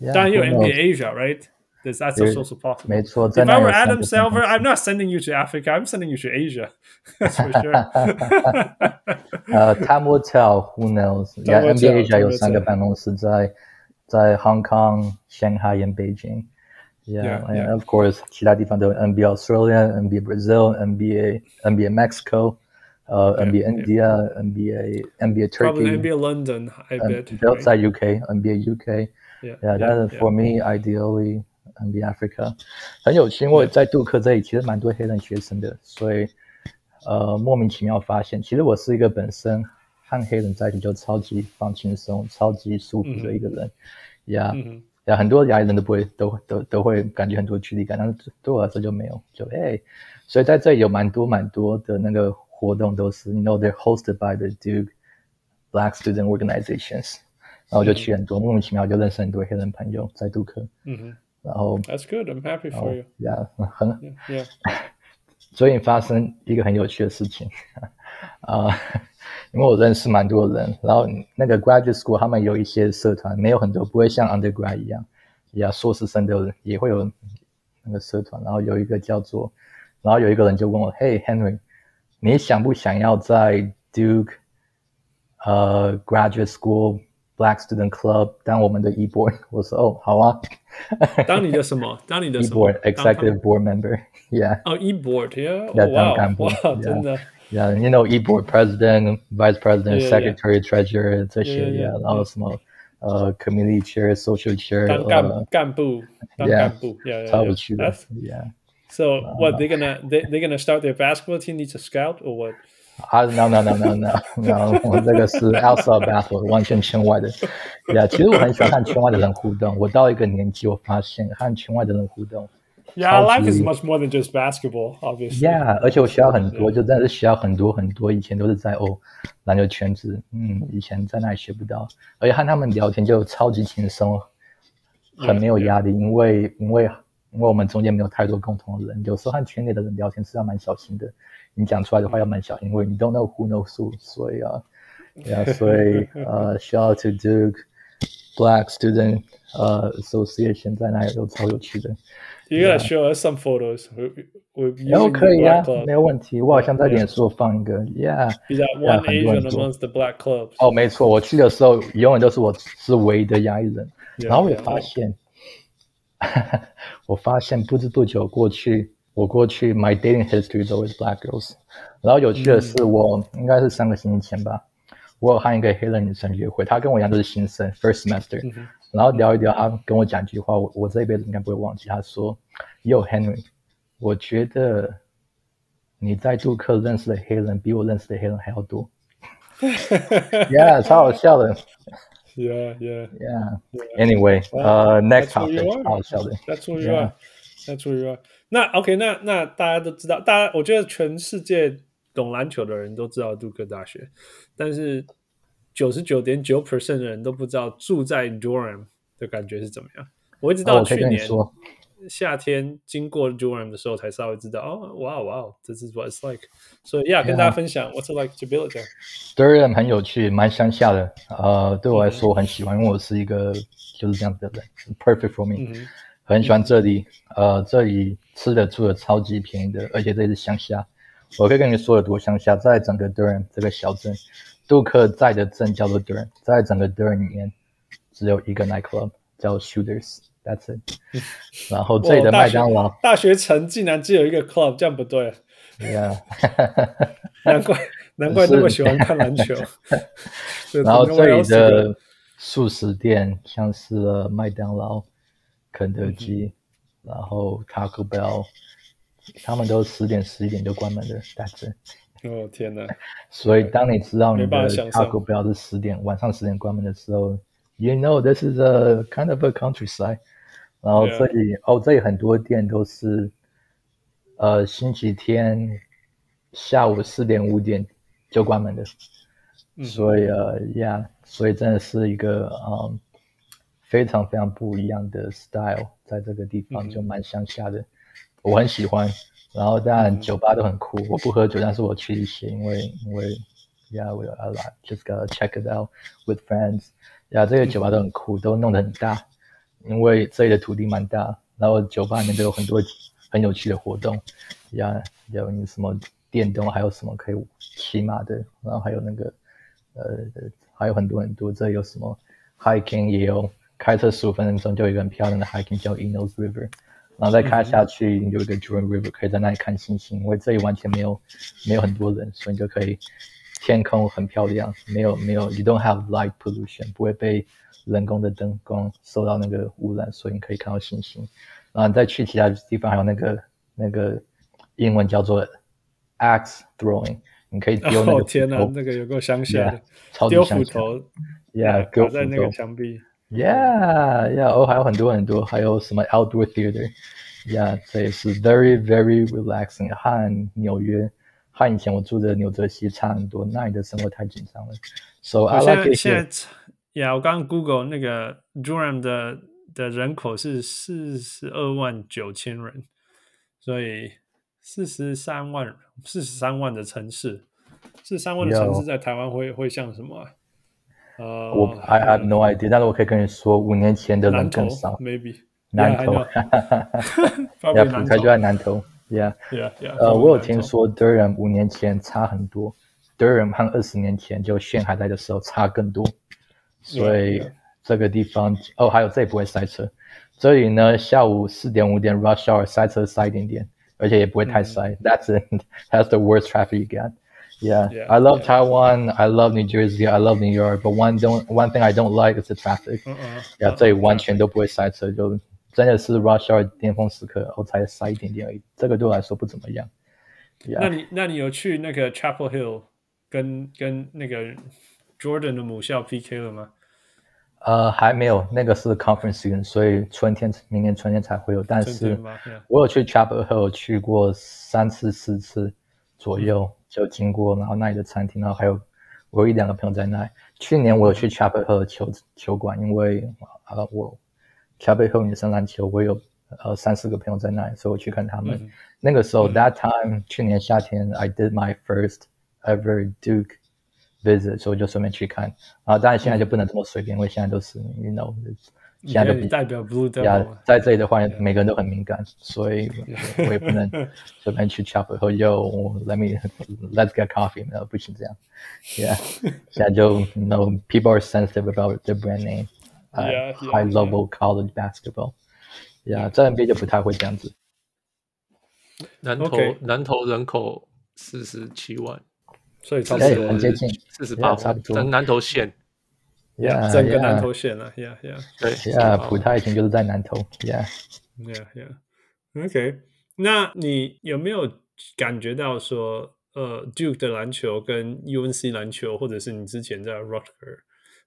yeah, 当然有 NBA Asia，right？That's also possible。没错。If I were Adam Silver, I'm not sending you to Africa. I'm sending you to Asia. [LAUGHS] That's for sure. [LAUGHS] 呃、uh,，Time will tell. Who knows? Yeah, NBA Asia 有三个办公室在在 Hong Kong、Shanghai and Beijing. Yeah, yeah, and yeah. of course，其他地方都有 NBA Australia、NBA Brazil、NBA NBA Mexico。 呃、uh,，NBA India、NBA NBA Turkey、NBA London，I bet 都在 UK，NBA UK，yeah，但是 for me ideally NBA Africa，很有趣，因为在杜克这里其实蛮多黑人学生的，所以呃莫名其妙发现，其实我是一个本身和黑人在一起就超级放轻松、超级舒服的一个人，呀呀，很多亚裔人都不会都都都会感觉很多距离感，但是对我来说就没有，就哎，所以在这里有蛮多蛮多的那个。活动都是，you know they're hosted by the Duke Black Student Organizations，然后就去很多，莫名其妙就认识很多黑人朋友在杜克。嗯哼，然后 That's good, I'm happy for you. Yeah，很 Yeah。[LAUGHS] 最近发生一个很有趣的事情啊，uh, [LAUGHS] 因为我认识蛮多人，然后那个 graduate school 他们有一些社团，没有很多，不会像 undergrad 一样，呀，硕士生的也会有那个社团，然后有一个叫做，然后有一个人就问我，Hey Henry。 你想不想要在 Duke 呃、uh, Graduate School Black Student Club 当我们的 e-board？我说哦，好啊。当你的什么？当你的 e-board [LAUGHS] executive board member？Yeah。哦，e-board，yeah。要当干部。哇，真的。Yeah，you [LAUGHS] know e-board president, vice president, secretary, treasurer 这些，yeah，然后什么呃 community chair, social chair。当干干部，当干部，yeah，超有趣的，yeah。 So what they're gonna they they're gonna start their basketball team needs a scout or what? 啊，no no no no no no，我们这个是 [LAUGHS] outside battle，完全圈外的。Yeah，其实我很喜欢和圈外的人互动。我到一个年纪，我发现和圈外的人互动。Yeah, life is much more than just basketball, obviously. Yeah，而且我学到很多，就真的是学到很多很多。以前都是在哦篮球圈子，嗯，以前在那里学不到。而且和他们聊天就超级轻松，很没有压力，因为因为 因为我们中间没有太多共同的人。有时候和圈内的人聊天是要蛮小心的。你讲出来的话要蛮小心，因为你 don't know who knows who，所以啊，对啊，所以呃，shout to Duke Black Student 呃 Association 在那里都超有趣的。You gotta show us some photos. We we 都可以啊，没有问题。我好像在脸书放一个，Yeah。Is that one Asian amongst the black clubs？哦，没错，我去的时候永远都是我是唯一的亚裔人。然后我也发现，我发现不知不觉过去。我过去，my dating history is always black girls。然后有趣的是，我应该是三个星期前吧，我有和一个黑人女生约会，她跟我一样都是新生，first semester。然后聊一聊，她跟我讲一句话，我我这一辈子应该不会忘记。她说：“Yo Henry，我觉得你在杜克认识的黑人比我认识的黑人还要多。[LAUGHS] ” Yeah，超好笑的。Yeah, yeah, yeah. Anyway，呃，next topic，超好笑的。That's who you are. That's who you are. 那 OK，那那大家都知道，大家我觉得全世界懂篮球的人都知道杜克大学，但是九十九点九 percent 的人都不知道住在 Durham 的感觉是怎么样。我一直到去年夏天经过 Durham 的时候，才稍微知道哦，哇哇，This is what it's like。所以呀，跟大家分享 What's it like to build there？Durham 很有趣，蛮乡下的。呃，对我来说我很喜欢，因为我是一个就是这样子的人，perfect for me。很喜欢这里，呃，这里吃的住的超级便宜的，而且这里是乡下。我可以跟你说有多乡下，在整个 Durham 这个小镇，杜克在的镇叫做 Durham，在整个 Durham 里面只有一个 nightclub 叫 Shooters，That's it。[LAUGHS] 然后这里的麦当劳，大学城竟然只有一个 club，这样不对。Yeah，[LAUGHS] 难怪难怪那么喜欢看篮球。[LAUGHS] 然后这里的速食店像是麦当劳。肯德基，然后 Taco Bell，他们都十点十一点就关门的，但是，哦天哪！所以当你知道你的 Taco Bell 是十点晚上十点关门的时候，You know this is a kind of a countryside。然后这里哦，这里很多店都是，呃，星期天下午四点五点就关门的，所以呃，Yeah，所以真的是一个嗯。非常非常不一样的 style，在这个地方就蛮乡下的，嗯、我很喜欢。然后当然酒吧都很酷，我不喝酒，但是我去一些，因为因为，Yeah，we are a lot，just gotta check it out with friends。呀，这个酒吧都很酷，都弄得很大，因为这里的土地蛮大，然后酒吧里面都有很多很有趣的活动。呀，有你什么电动，还有什么可以骑马的，然后还有那个呃，还有很多很多，这有什么 hiking 也有。开车十五分钟就有一个很漂亮的 hiking 叫 Inos River，然后再开下去有一个 Jordan River，可以在那里看星星。因为这里完全没有没有很多人，所以你就可以天空很漂亮，没有没有 You don't have light pollution，不会被人工的灯光受到那个污染，所以你可以看到星星。然后你再去其他地方，还有那个那个英文叫做 axe throwing，你可以丢那个。哦天哪，那个有够乡下的，丢斧头，Yeah，丢在那个墙壁。Yeah, yeah，哦，还有很多很多，还有什么 outdoor theater，Yeah，这也是 very very relaxing。和纽约，和以前我住的纽泽西差很多，那里的生活太紧张了。So I like it here。现在，Yeah，我刚刚 Google 那个 Durham 的的人口是四十二万九千人，所以四十三万四十三万的城市，四十三万的城市在台湾会会像什么啊？Uh, 我 I have no idea，但是我可以跟你说，五年前的人更少，maybe 南投，[LAUGHS] 哈哈哈，要普才就在南投，yeah yeah yeah。呃，我有听说 Durham 五年前差很多，Durham 和二十年前就县还在的时候差更多，所以这个地方哦，还有这里不会塞车，这里呢下午四点五点 rush hour 塞车塞一点点，而且也不会太塞，That's it, [LAUGHS] that's the worst traffic you get。Yeah, yeah, I love yeah. Taiwan. I love New Jersey. I love New York. But one don't one thing I don't like is the traffic. Uh-uh. Yeah，这里完全都不会塞车，就真的是 rush hour 巅峰时刻我才塞一点点而已。这个对我来说不怎么样。 Yeah. 那你那你有去那个 Chapel Hill 跟跟那个 Jordan 的母校 PK 了吗？呃，还没有，那个是 Conference season，所以春天明年春天才会有。但是我有去 Chapel Hill 去过三次四次左右，嗯、就经过然后那里的餐厅，然后还有我有一两个朋友在那里。去年我有去 Chapel Hill 球球馆，因为呃我 Chapel Hill 女生篮球我有呃三四个朋友在那里，所以我去看他们。嗯、那个时候、嗯、that time 去年夏天 I did my first ever Duke。visit，所以我就顺便去看，啊，当然现在就不能这么随便，嗯、因为现在都是，you know，现在都比代表 Blue Devil，在这里的话，每个人都很敏感，所以我也不能随便去 chop 和 yo，let me，let's [LAUGHS] get coffee，没有不行这样，yeah，现在就，you [LAUGHS] know，people are sensitive about their brand name，high level college basketball，yeah，在 NBA 就不太会这样子。南投 Okay. 南投人口四十七万。 所以差不多很接近四十八，差不多。南投县，yeah，整个南投县了，yeah yeah，对，yeah，普泰以前就是在南投，yeah。Yeah yeah，OK，那你有没有感觉到说，呃，Duke 的篮球跟 UNC 篮球，或者是你之前在 Rutgers，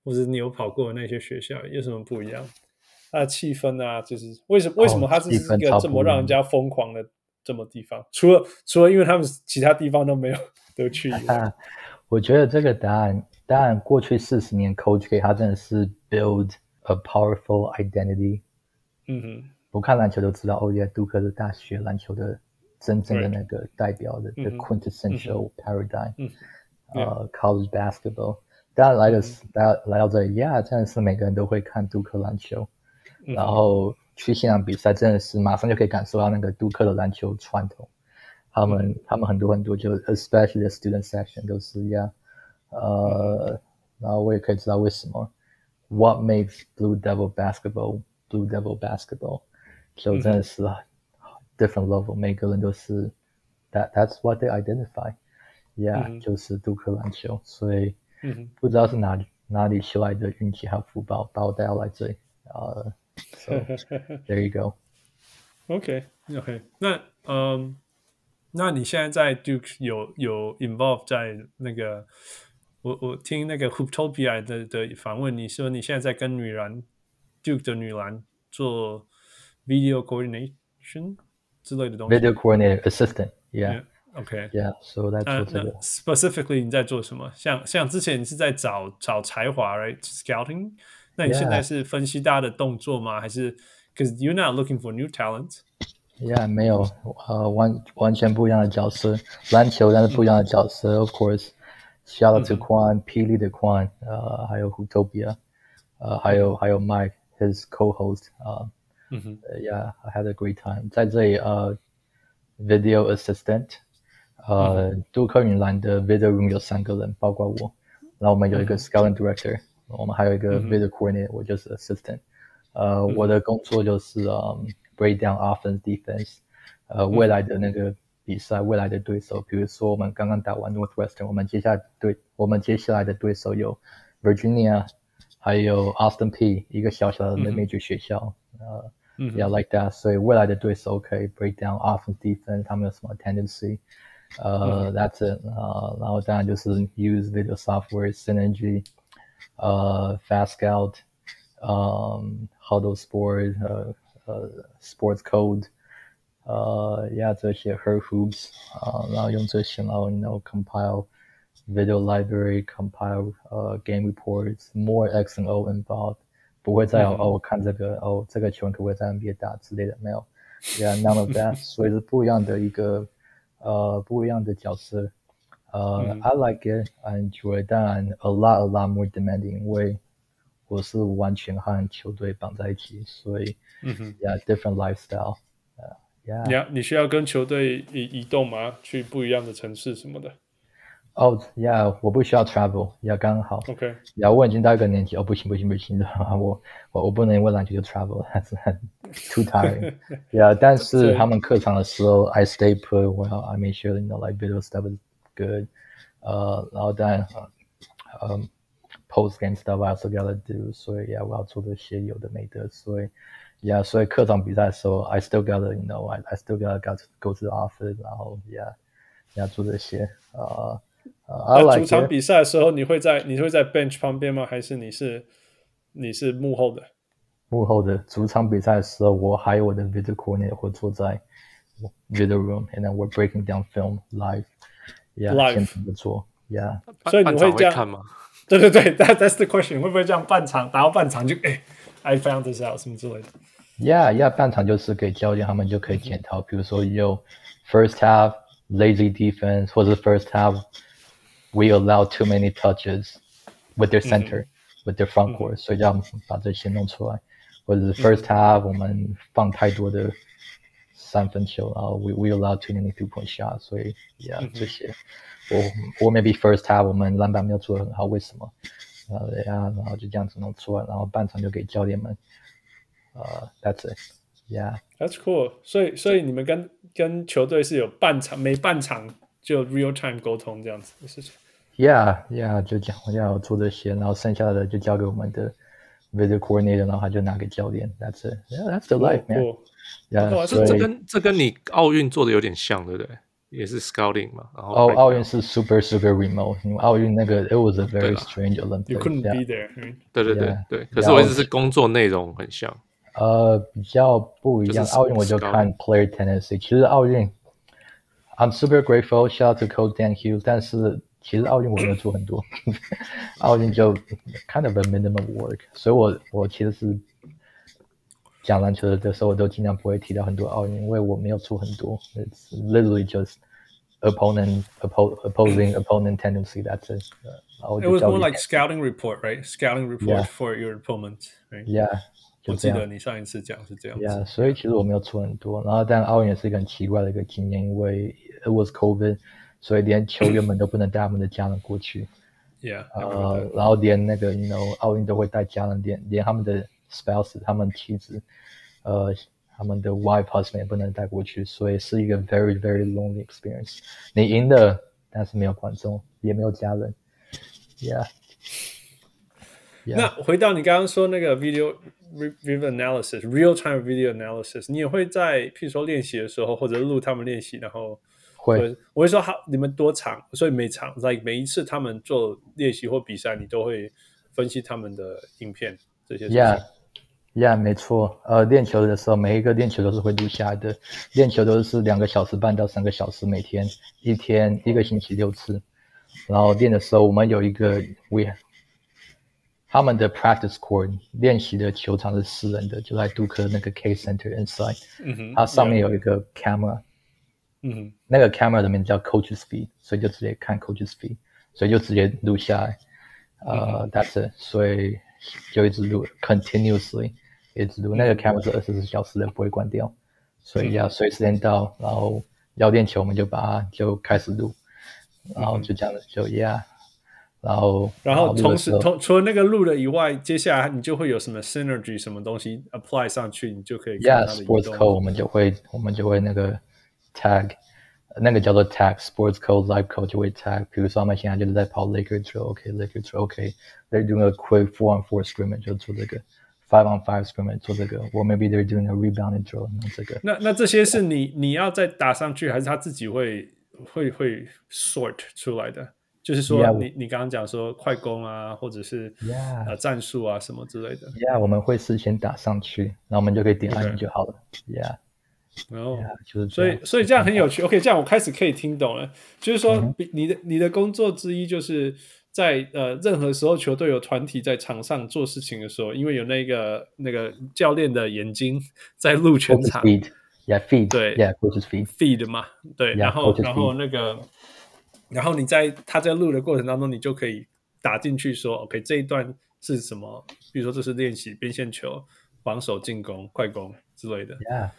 或者你有跑过的那些学校，有什么不一样？它的气氛啊，就是为什么为什么它是一个这么让人家疯狂的这么地方？除了除了因为他们其他地方都没有。都去 [LAUGHS] 啊！我觉得这个答案，当然过去四十年，Coach K 他真的是 build a powerful identity。嗯哼，不看篮球都知道，哦耶，杜克的大学篮球的真正的那个代表的 the quintessential paradigm，呃，college basketball。当然来的是来来到这里，Yeah，真的是每个人都会看杜克篮球，然后去现场比赛，真的是马上就可以感受到那个杜克的篮球传统。他们、嗯、他们很多很多就 especially the student section 都是一样，呃，然后我也可以知道为什么 what makes Blue Devil basketball Blue Devil basketball，就真的是 different level，每个人都是 that that's what they identify，yeah，、嗯、就是杜克篮球，所以不知道是哪里哪里修来的运气还有福报把我带到来这里，呃、uh,，so [LAUGHS] there you go，OK OK，那嗯。那你现在在 Duke 有有 involve 在那个，我我听那个 Hooptopia 的的访问，你说你现在在跟女篮 Duke 的女篮做 video coordination 之类的东西。Video coordinator assistant，yeah，OK，yeah，so that's 那那 specifically 你在做什么？像像之前你是在找找才华，right？Scouting， 那你现在是分析大家的动作吗？还是 because you're not looking for new talent？Yeah，没有，呃，完完全不一样的角色，篮球但是不一样的角色。Mm hmm. Of course，shout out to Quan，霹雳的 Quan，呃，还有 Hooptopia，呃，还有还有 Mike，his co-host，呃，嗯哼，Yeah，I had a great time。在这里，呃，video assistant，呃，杜克女篮的 video room 有三个人，包括我，然后我们有一个 scouting director，、mm hmm. 我们还有一个 video coordinator，我就是 assistant。呃，mm hmm. 我的工作就是，嗯。break down offense defense，呃，未来的那个比赛，嗯、未来的对手，比如说我们刚刚打完 Northwestern，我们接下来对，我们接下来的对手有 Virginia，还有 Austin Peay 一个小小的 major 学校，嗯、呃、嗯，Yeah like that，所以未来的对手可以 break down offense defense，他们有什么 tendency，呃、嗯、，That's it，呃，然后当然就是 use video software synergy， 呃，Fast Scout，嗯，Hudl Sport，呃。呃、uh,，sports code，呃、uh,，yeah，这些 her hoops，啊，然后用这些，然后 you know compile video library，compile 呃、uh, game reports，more X and O involved，不会再有、嗯、哦，我看这个哦，这个球可不可以在 NBA 打之类的，没有，yeah，none of that，所以是不一样的一个呃不一样的角色， 呃、uh, 嗯、，I like it，I enjoy，当然 a lot a lot more demanding，因为我是完全和球队绑在一起，所以。嗯哼，Yeah，different lifestyle，呃，Yeah，你需要跟球队移移动吗？去不一样的城市什么的？哦，Yeah，我不需要 travel，Yeah，刚好。OK，Yeah，我已经到一个年纪，哦，不行不行不行，我我我不能为篮球就 travel，[LAUGHS] 还是很 [LAUGHS] too tired。Yeah，但是他们客场的时候，I stay [LAUGHS] put，Well，I make sure you know like video stuff is good。呃，然后当然，呃，post game stuff I also gotta do，所以 Yeah，我要做这些有的没的，所以。Yeah，所以客场比赛的时候，I still gotta，you know，I I still gotta got to go to the office，然后 Yeah， 要做这些。呃呃，那主场比赛的时候，你会在你会在 bench 旁边吗？还是你是你是幕后的？幕后的主场比赛的时候，我还有我的 video coordinator 会坐在 video room，and then we're breaking down film live。 Yeah，现场的做，Yeah。所以你会这样看吗？对对对，That that's [LAUGHS] the question。会不会这样半场打到半场就哎，I found this out 什么之类的？Yeah，Yeah，半场就是给教练他们就可以检讨，比如说有 first half lazy defense，或者 first half we allow too many touches with their center、嗯、with their front court，、嗯、所以要把这些弄出来，或者是 first half 我们放太多的 三分球，然后 we we allow too many three point shots，所以 Yeah、嗯、这些。我我 maybe first half 我们篮板没有做得很好，为什么？呃，对呀，然后就这样子弄出来，然后半场就给教练们。呃、uh,，That's it，Yeah，That's cool。所以所以你们跟跟球队是有半场每半场就 real time 沟通这样子的事情。Yeah，Yeah，就讲我要做这些，然后剩下的就交给我们的 video coordinator，然后他就拿给教练。That's it，Yeah，That's the life man。 Yeah，这这跟这跟你奥运做的有点像，对不对？也是 scouting 嘛，然后奥奥运是 super super remote，因为奥运那个 it was a very strange Olympics，you couldn't be there。对对对对，可是我意思是工作内容很像。呃，比较不一样。奥运我就看 player tendency，其实奥运，I'm super grateful，shout out to Coach Dan Hughes，但是其实奥运我没有做很多，奥运就 kind of a minimum work，所以我我其实是讲篮球的时候，我都尽量不会提到很多奥运，因为我没有做很多，it's literally just。opponent, oppo, opposing [COUGHS] opponent tendency. That's it. Uh, it was more like scouting report, right? Scouting report yeah. for your opponent, right? Yeah. 我记得你上一次讲是这样子。Yeah，所以其实我没有出很多，然后但奥运也是一个很奇怪的一个经验，因为 it was COVID，所以连球员们都不能带他们的家人过去。Yeah。呃，然后连那个，you know，奥运都会带家人，连连他们的 spouse，他们妻子，呃。他们的 wife husband 也不能带过去，所以是一个 very very lonely experience。你赢的，但是没有观众，也没有家人。Yeah。那回到你刚刚说那个 video video analysis real time video analysis，你也会在譬如说练习的时候，或者录他们练习，然后会我会说好，你们多长，所以每场 like 每一次他们做练习或比赛，你都会分析他们的影片这些事情。Yeah。呀，yeah, 没错，呃，练球的时候，每一个练球都是会录下来的，练球都是两个小时半到三个小时，每天一天一个星期六次，然后练的时候，我们有一个 we，他们的 practice court 练习的球场是私人的，就在杜克那个 K Center inside，嗯，它上面有一个 camera，嗯，那个 camera 的名字叫 Coach's Feed，所以就直接看 Coach's Feed，所以就直接录下来，呃、uh,，That's it，所以就一直录 continuously。一直录那个 camera 是二十四小时的，不会关掉，所以要随时间到，然后要练球，我们就把它就开始录，然后就这样子就 yeah，然后然后同时同除了那个录了以外，接下来你就会有什么 synergy 什么东西 apply 上去，你就可以 yeah sports code 我们就会我们就会那个 tag 那个叫做 tag sports code live code 就会 tag，比如说他们现在就是在跑 Lakers drill，OK Lakers drill OK，they're doing a quick four on four scrimmage 就做这个。Five on five scrimmage 做这个，或 maybe they're doing a rebounding drill 这个。那那这些是你你要再打上去，还是他自己会会会 sort 出来的？就是说你，你刚刚讲说快攻啊，或者是 Yeah. 呃战术啊什么之类的。Yeah，我们会事先打上去，然后我们就可以点按钮就好了。Yeah，然后就是所以所以这样很有趣。OK，这样我开始可以听懂了。就是说，嗯、你的你的工作之一就是。在呃，任何时候球队有团体在场上做事情的时候，因为有那个那个教练的眼睛 [LAUGHS] 在录全场，yeah feed，对，yeah coaches feed feed 嘛，对，然后然后那个，然后你在他在录的过程当中，你就可以打进去说，OK，这一段是什么？比如说这是练习边线球、防守、进攻、快攻之类的，yeah。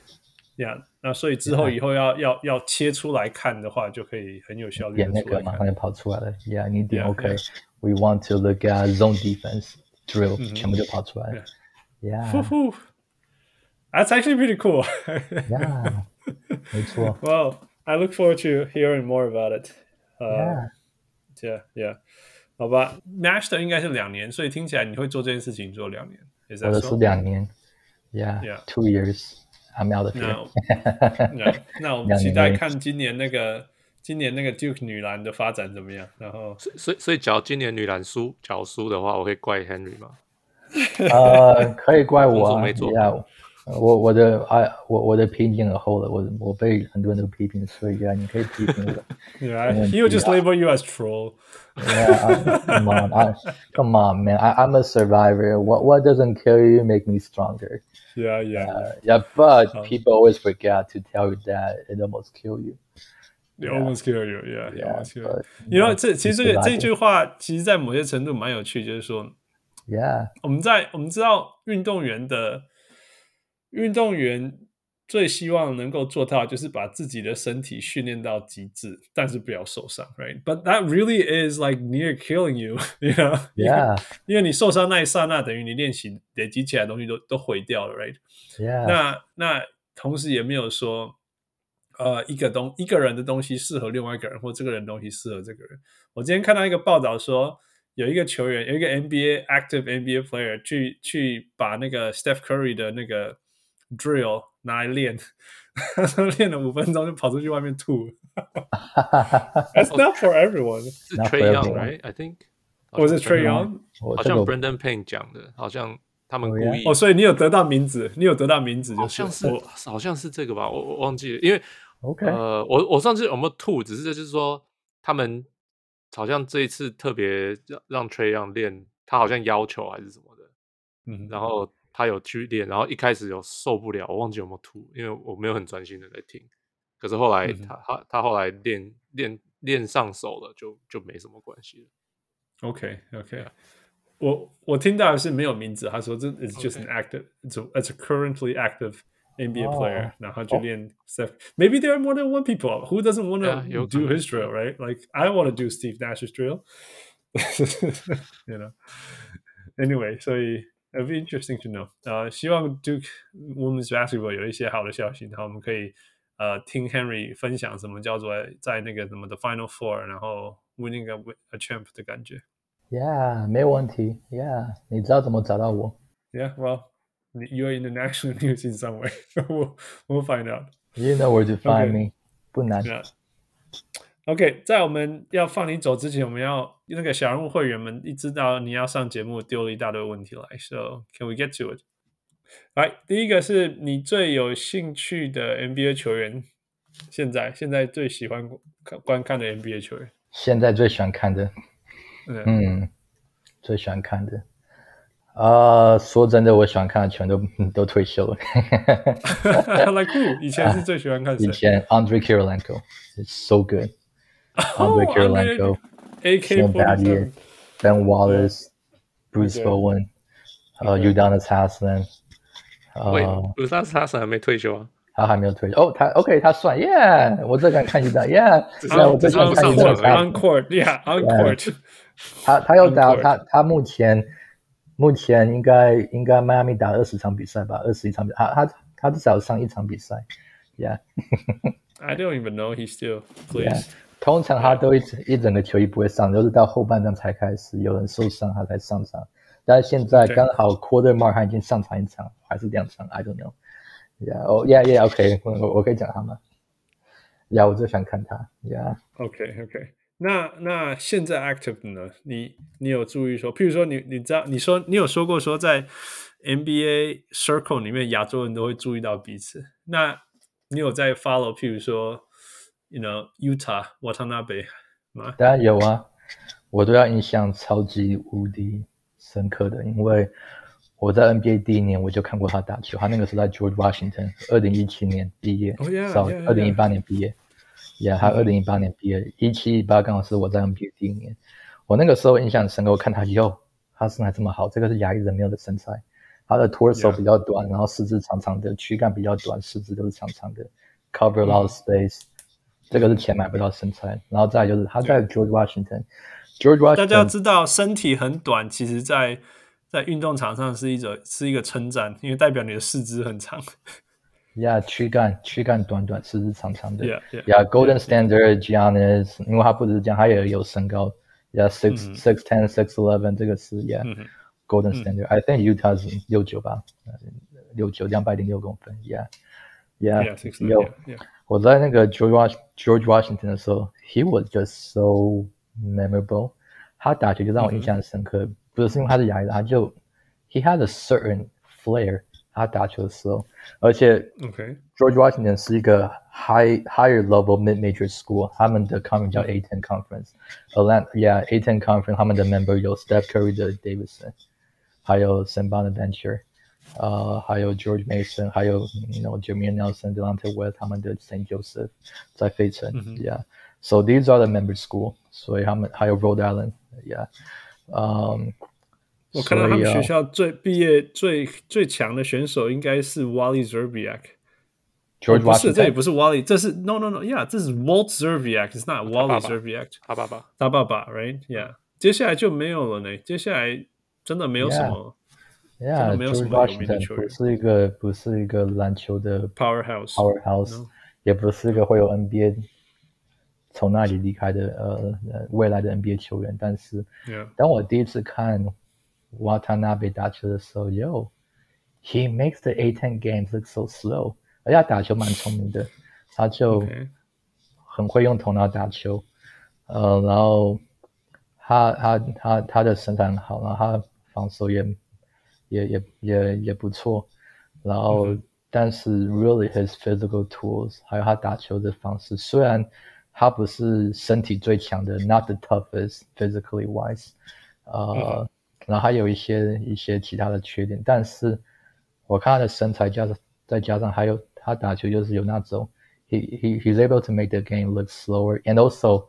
呀，yeah, 那所以之后以后要 Yeah. 要要切出来看的话，就可以很有效率。点那个马上就跑出来了。Yeah，你点 OK，We want to look at zone defense drill，全部就跑出来了。Yeah，That's actually pretty cool. [LAUGHS] Yeah，没错。Well, I look forward to hearing more about it. Yeah，Yeah，Yeah，好吧。Master 应该是两年，所以听起来你会做这件事情做两年。我的是两年。Yeah，Two years. I'm out of [LAUGHS] here. 那那我们期待看今年那个 今年那个 Duke 女篮的发展怎么样？然后，所以所以，假如今年女篮输，假如输的话，我可以怪 Henry 吗？呃，可以怪我啊，没做。Yeah, 我我的啊，我我的批评很厚了，我我被很多人都批评，所以啊，你可以批评我。 Yeah, [LAUGHS] he will just label you as troll. Yeah, come on, I, come on, man. I, I'm a survivor. What what doesn't kill you make me stronger. Yeah, yeah, uh, yeah. But people always forget to tell you that it almost kill you. They almost kill you. Yeah, yeah. almost kill you. You know，这其实这个这句话，其实在某些程度蛮有趣，就是说，Yeah，我们在我们知道运动员的运动员最希望能够做到，就是把自己的身体训练到极致，但是不要受伤，right？But that really is like near killing you，you [LAUGHS] know？Yeah，因为你受伤那一刹那，等于你练习累积起来的东西都都毁掉了，right？Yeah，那那同时也没有说。呃，一个东一个人的东西适合另外一个人，或这个人的东西适合这个人。我今天看到一个报道说，有一个球员，有一个 NBA active NBA player 去去把那个 Steph Curry 的那个 drill 拿来练，[LAUGHS] 练了五分钟就跑出去外面吐。That's not for everyone. 是 Trae Young，right？I think。我是 Trae Young，好像 Brendan Payne 讲的，好像他们故意。哦，所以你有得到名字，你有得到名字，好像是，好像是这个吧，我我忘记了，因为。OK，呃，我我上次有没有吐？只是就是说，他们好像这一次特别让让 Trae Young 练，他好像要求还是什么的，嗯，然后他有去练，然后一开始有受不了，我忘记有没有吐，因为我没有很专心的在听。可是后来他、嗯、他他后来练练练上手了，就就没什么关系了。OK OK，我我听到的是没有名字，他说这 is just an active，it's、okay. a, it's a currently active。NBA player，、oh. [LAUGHS] 然后就练 Steph。Oh. Maybe there are more than one people. Who doesn't want to yeah, do his drill, right? Like I want to do Steve Nash's drill. [LAUGHS] you know. Anyway，所以 it'll be interesting to know。呃，希望 Duke Women's Basketball 有一些好的消息，然后我们可以呃听 Henry 分享什么叫做在那个什么的 Final Four，然后 winning a a champ 的感觉。Yeah，没有问题。Yeah，你知道怎么找到我？Yeah，well。You're in the national [LAUGHS] news in some way. [LAUGHS] we'll, we'll find out. You know where to find me. 不难。 OK，在我们要放你走之前，我们要那个小人物会员们一知道你要上节目，丢了一大堆问题来。So can we get to it？来，第一个是你最有兴趣的 NBA 球员，现在现在最喜欢看观看的 NBA 球员。现在最喜欢看的，嗯，最喜欢看的。啊，uh, 说真的，我喜欢看的全都 [LAUGHS] 都退休了。[LAUGHS] Like who？以前是最喜欢看谁？以前 Andre Kirilenko，It's so good。Andre Kirilenko，Sam Battier，Ben Wallace，Bruce Bowen，呃，Udonis Haslem。喂，Udonis Haslem 还没退休啊？他还没有退休。哦，他 OK，他帅，Yeah，我最敢看 Udonis，Yeah，我最喜欢看 Udonis。On court，Yeah，On court。他他又打他他目前。目前应该应该迈阿密打二十场比赛吧，二十一场比赛，他他他至少上一场比赛，Yeah。 I don't [LAUGHS] even know he still plays. Yeah. 通常他都一整一整个球衣不会上，都是到后半段才开始有人受伤他才上场。但是现在刚好 Quarter Mark 他已经上场一场还是两场，I don't know。Yeah，哦、oh,，Yeah Yeah，OK，、okay. 我我可以讲他吗？Yeah，我最想看他。Yeah，OK OK。那那现在 active 呢？你你有注意说，譬如说你你知道你说你有说过说在 NBA circle 里面亚洲人都会注意到彼此。那你有在 follow 譬如说，you know Utah Watanabe 吗？当然有啊，我对他印象超级无敌深刻的，因为我在 NBA 第一年我就看过他打球，他那个时候在 George Washington，二零一七年毕业，哦二零一八年毕业。Yeah，他二零一八年毕业，一七一八刚好是我在 NBA 第一年。我那个时候印象深刻，我看他哟，他身材这么好，这个是亚裔人没有的身材。他的 torso 比较短.然后四肢长长的，躯干比较短，四肢都是长长的，cover a lot of space，嗯。这个是钱买不到身材。然后再就是他在 George Washington，George Washington，大家要知道身体很短，其实在在运动场上是一种是一个称赞，因为代表你的四肢很长。Yeah，躯干躯干短短，四肢长长的。Yeah，Yeah。Yeah, Golden Standard Giannis，因为他不只是这样，他也有身高。Yeah，six six ten six eleven，这个是 Yeah，Golden Standard。I think Utah 是六九吧，六九两百零六公分。Yeah，Yeah，有。我在那个 George George Washington 的时候，He was just so memorable。他打球就让我印象深刻，嗯、不是因为他是亚裔，他就 He had a certain flair。他打球的时候，而且 OK George Washington 是一个 high higher level mid major school，他们的 conference 叫 A10 Conference。Atlanta yeah A10 Conference 他们的 member 有 Steph Curry 的 Davidson，还有 Sam Bonaventure。 呃，还有 George Mason，还有 you know Jameer Nelson、Delonte West 他们的 Saint Joseph 在费城、mm hmm.，Yeah，so these are the member school，所以他们还有 Rhode Island，Yeah，嗯，我看到他们学校最毕业最最强的选手应该是 Wally Szczerbiak。George 不是，这里不是 Wally，这是 No No No，Yeah，这是 Walt Szczerbiak，It's not Wally Szczerbiak，他爸爸，他爸爸，Right，Yeah，接下来就没有了呢，接下来真的没有什么。 Yeah. Yeah，George Washington 不是一个不是一个篮球的 powerhouse，powerhouse，也不是一个会有 NBA 从那里离开的呃未来的 NBA 球员。但是，当我第一次看瓦塔纳贝打球的时候，Yo，he makes the A10 games look so slow，而且他打球蛮聪明的，他就很会用头脑打球。呃，然后他他他他的身材很好，然后他防守也。也也也也不错，然后、嗯、但是 really his physical tools，还有他打球的方式，虽然他不是身体最强的，not the toughest physically wise，呃，嗯、然后还有一些一些其他的缺点，但是我看他的身材加上再加上还有他打球就是有那种，he he he's able to make the game look slower，and also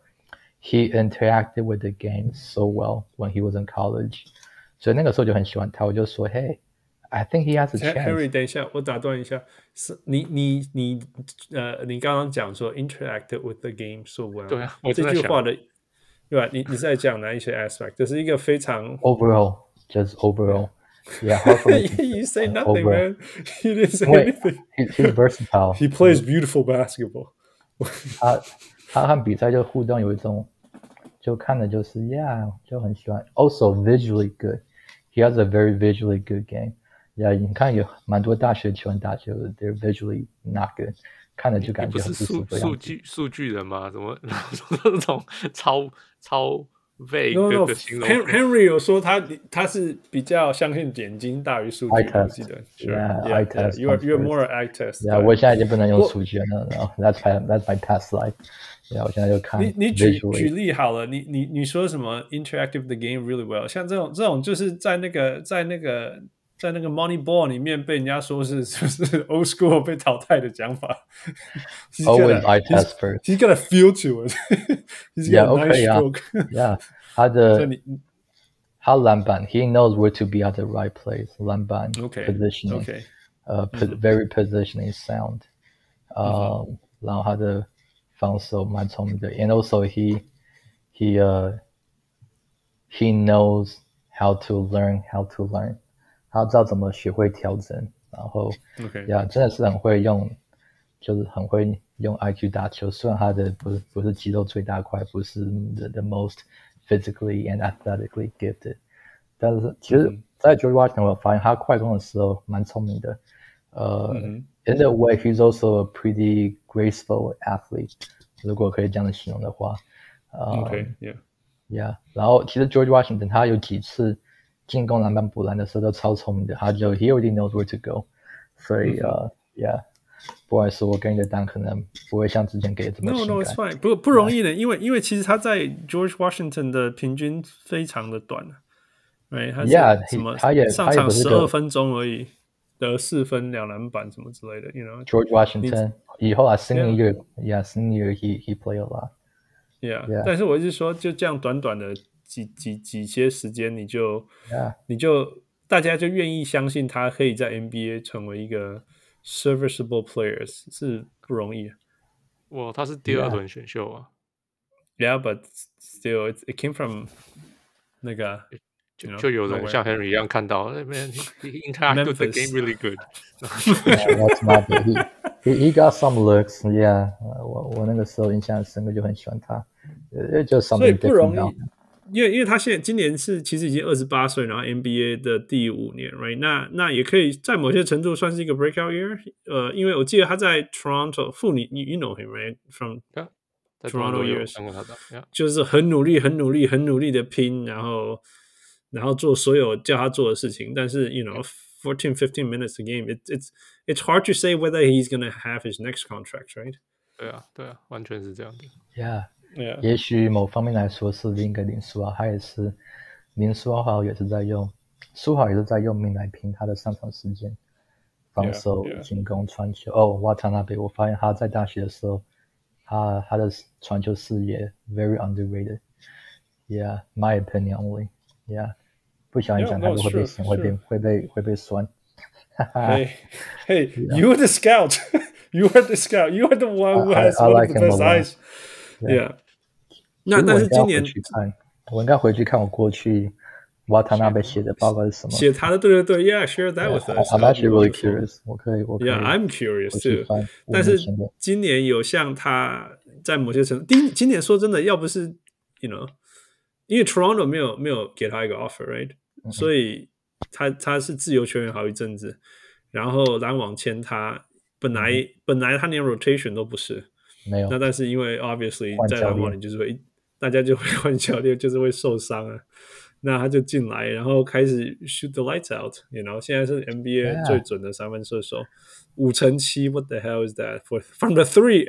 he interacted with the game so well when he was in college。 所以那个时候就很喜欢他，我就说：“Hey，I think he has a chance。” Henry，等一下，我打断一下，是你你你呃，你刚刚讲说 “interacted with the game so well”，对啊，我这句话的对吧？你你在讲哪一些 aspect？这是一个非常 overall，just overall，yeah。You [LAUGHS] say nothing, man. You didn't say anything. He's versatile. He plays beautiful basketball. [LAUGHS] 他他和比赛就互动有一种， 就看的就是 yeah，就很喜欢。Also visually good. He has a very visually good game. Yeah，你看有蛮多大学球员打球，they're visually not good，看着就感觉很不舒服。数据数据人吗？怎么那种超超 [LAUGHS] vague 的形容 Henry 有说他他是比较相信眼睛大于数据。Eye test，yeah，eye test。You are you are more eye test。Yeah，我现在已经不能用数据了。然后 That's my that's my past life。 Yeah，我现在就看。你你举举例好了，你你你说什么？Interactive the game really well，像这种这种就是在那个在那个在那个 Moneyball 里面被人家说是就是 [LAUGHS] old school 被淘汰的讲法。Always eye [LAUGHS] test first. He's got a feel to it. [LAUGHS] He's got a nice stroke. Yeah，他的他篮板，He knows where to be at the right place. 篮板，positioning，呃，very positioning sound。呃，然后他的。 防守蛮聪明的，and also he he uh he knows how to learn how to learn，他知道怎么学会调整，然后，OK，呀，真的是很会用，就是很会用 IQ 打球。虽然他的不是不是肌肉最大块，不是 the the most physically and athletically gifted，但是其实，在 George Washington 我发现他快攻的时候蛮聪明的，呃。Mm hmm. In a way, he's also a pretty graceful athlete，如果可以这样的形容的话。OK，Yeah，Yeah。然后其实 George Washington 他有几次进攻篮板补篮的时候都超聪明的，他就 He already knows where to go。所以呃，Yeah，不好意思，我给你的单可能不会像之前给的这么 No，No，It's fine，不不容易的，因为因为其实他在 George Washington 的平均非常的短，对，他 Yeah，他也上场十二分钟而已。 得四分两篮板什么之类的，you know。George Washington 以后啊，senior year，yeah，senior year he he play a lot，yeah。但是我一直说，就这样短短的几几几些时间，你就你就大家就愿意相信他可以在 NBA 成为一个 serviceable players 是不容易。哇，他是第二轮选秀啊。Yeah，but still it came from 那个。就就有人像 Henry 一样看到，哎，man，he interacted the game really good。That's not he he he got some looks, yeah。我我那个时候印象深刻，就很喜欢他，呃，就 something 不容易，因为因为他现在今年是其实已经二十八岁，然后 NBA 的第五年，right？那那也可以在某些程度算是一个 breakout year。呃，因为我记得他在 Toronto，妇女你 you know him right？From Toronto years，就是很努力、很努力、很努力的拼，然后然后做所有叫他做的事情。但是 you know，fourteen fifteen minutes a game，it's it's it's hard to say whether he's gonna have his next contract，right？对啊，对啊，完全是这样的。Yeah。Yeah. 也许某方面来说是另一个林书豪，他也是林书豪也是在用书豪也是在用命来拼他的上场时间，防守、进攻、传球。哦，瓦塔纳贝，我发现他在大学的时候，他他的传球视野 very underrated。Yeah，my opinion only。Yeah， 不想讲他会被会被会被会被酸。Hey, hey, you are the scout. You are the scout. You are the one who has one of the best eyes. Yeah. 那但是今年我应该回去看我过去瓦塔纳贝写的报告是什么？写他的对对对，Yeah，share that with us. I'm actually really curious. 我可以，我可以。Yeah，I'm curious too. 但是今年有像他在某些程度，今今年说真的，要不是 you know，因为 Toronto 没有没有给他一个 offer，right？所以他他是自由球员好一阵子，然后篮网签他，本来本来他连 rotation 都不是，没有。那但是因为 obviously 在篮网里就是会。大家就会换教练，就是会受伤啊。那他就进来，然后开始 shoot the lights out。然后现在是 NBA 最准的三分射手，五成七。What the hell is that for from the three?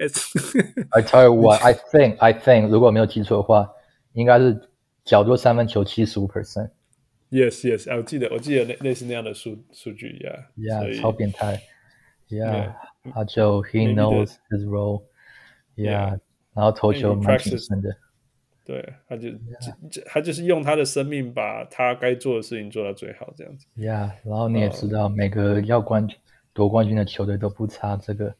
I tell you what, I think, I think，如果没有记错的话，应该是角度三分球七十五 percent。Yes, yes，我记得，我记得类类似那样的数数据，Yeah，Yeah，超变态，Yeah，他就 He knows his role，Yeah，然后投球蛮谨慎的。对，他就.他就是用他的生命把他该做的事情做到最好，这样子。Yeah，然后你也知道，uh, 每个要冠军夺冠军的球队都不差这个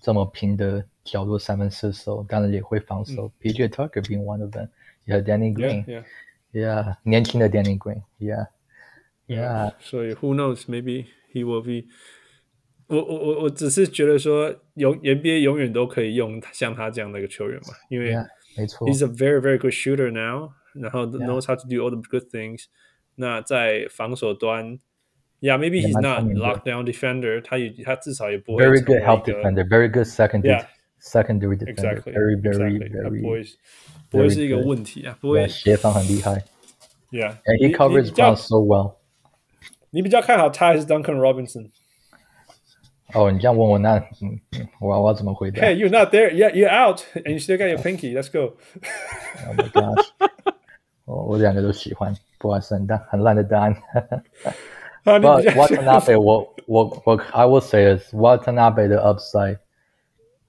这么拼的角落三分射手，当然也会防守。嗯、PJ Tucker being one of them，也有 Danny Green，Yeah，, yeah. yeah. 年轻的 Danny Green，Yeah，Yeah。所以 Who knows？Maybe he will be 我。我我我我只是觉得说，永 NBA 永远都可以用像他这样的一个球员嘛，因为。Yeah. 没错，He's a very very good shooter now，然后 knows how to do all the good things。那在防守端，Yeah，maybe he's not lockdown defender，他也他至少也不会。Very good help defender，very good secondary secondary defender，very very very。不会不会是一个问题啊，不会。协防很厉害。Yeah，and he covers ground so well。你比较看好他还是 Duncan Robinson？哦，你这样问我，那嗯，我我要怎么回答？Hey, you're not there. Yeah, you're out, and you still got your pinky. Let's go. Oh my gosh！我我两个都喜欢，不管是很烂很烂的答案。But [LAUGHS] Watanabe，我我我，I will say is Watanabe 的 upside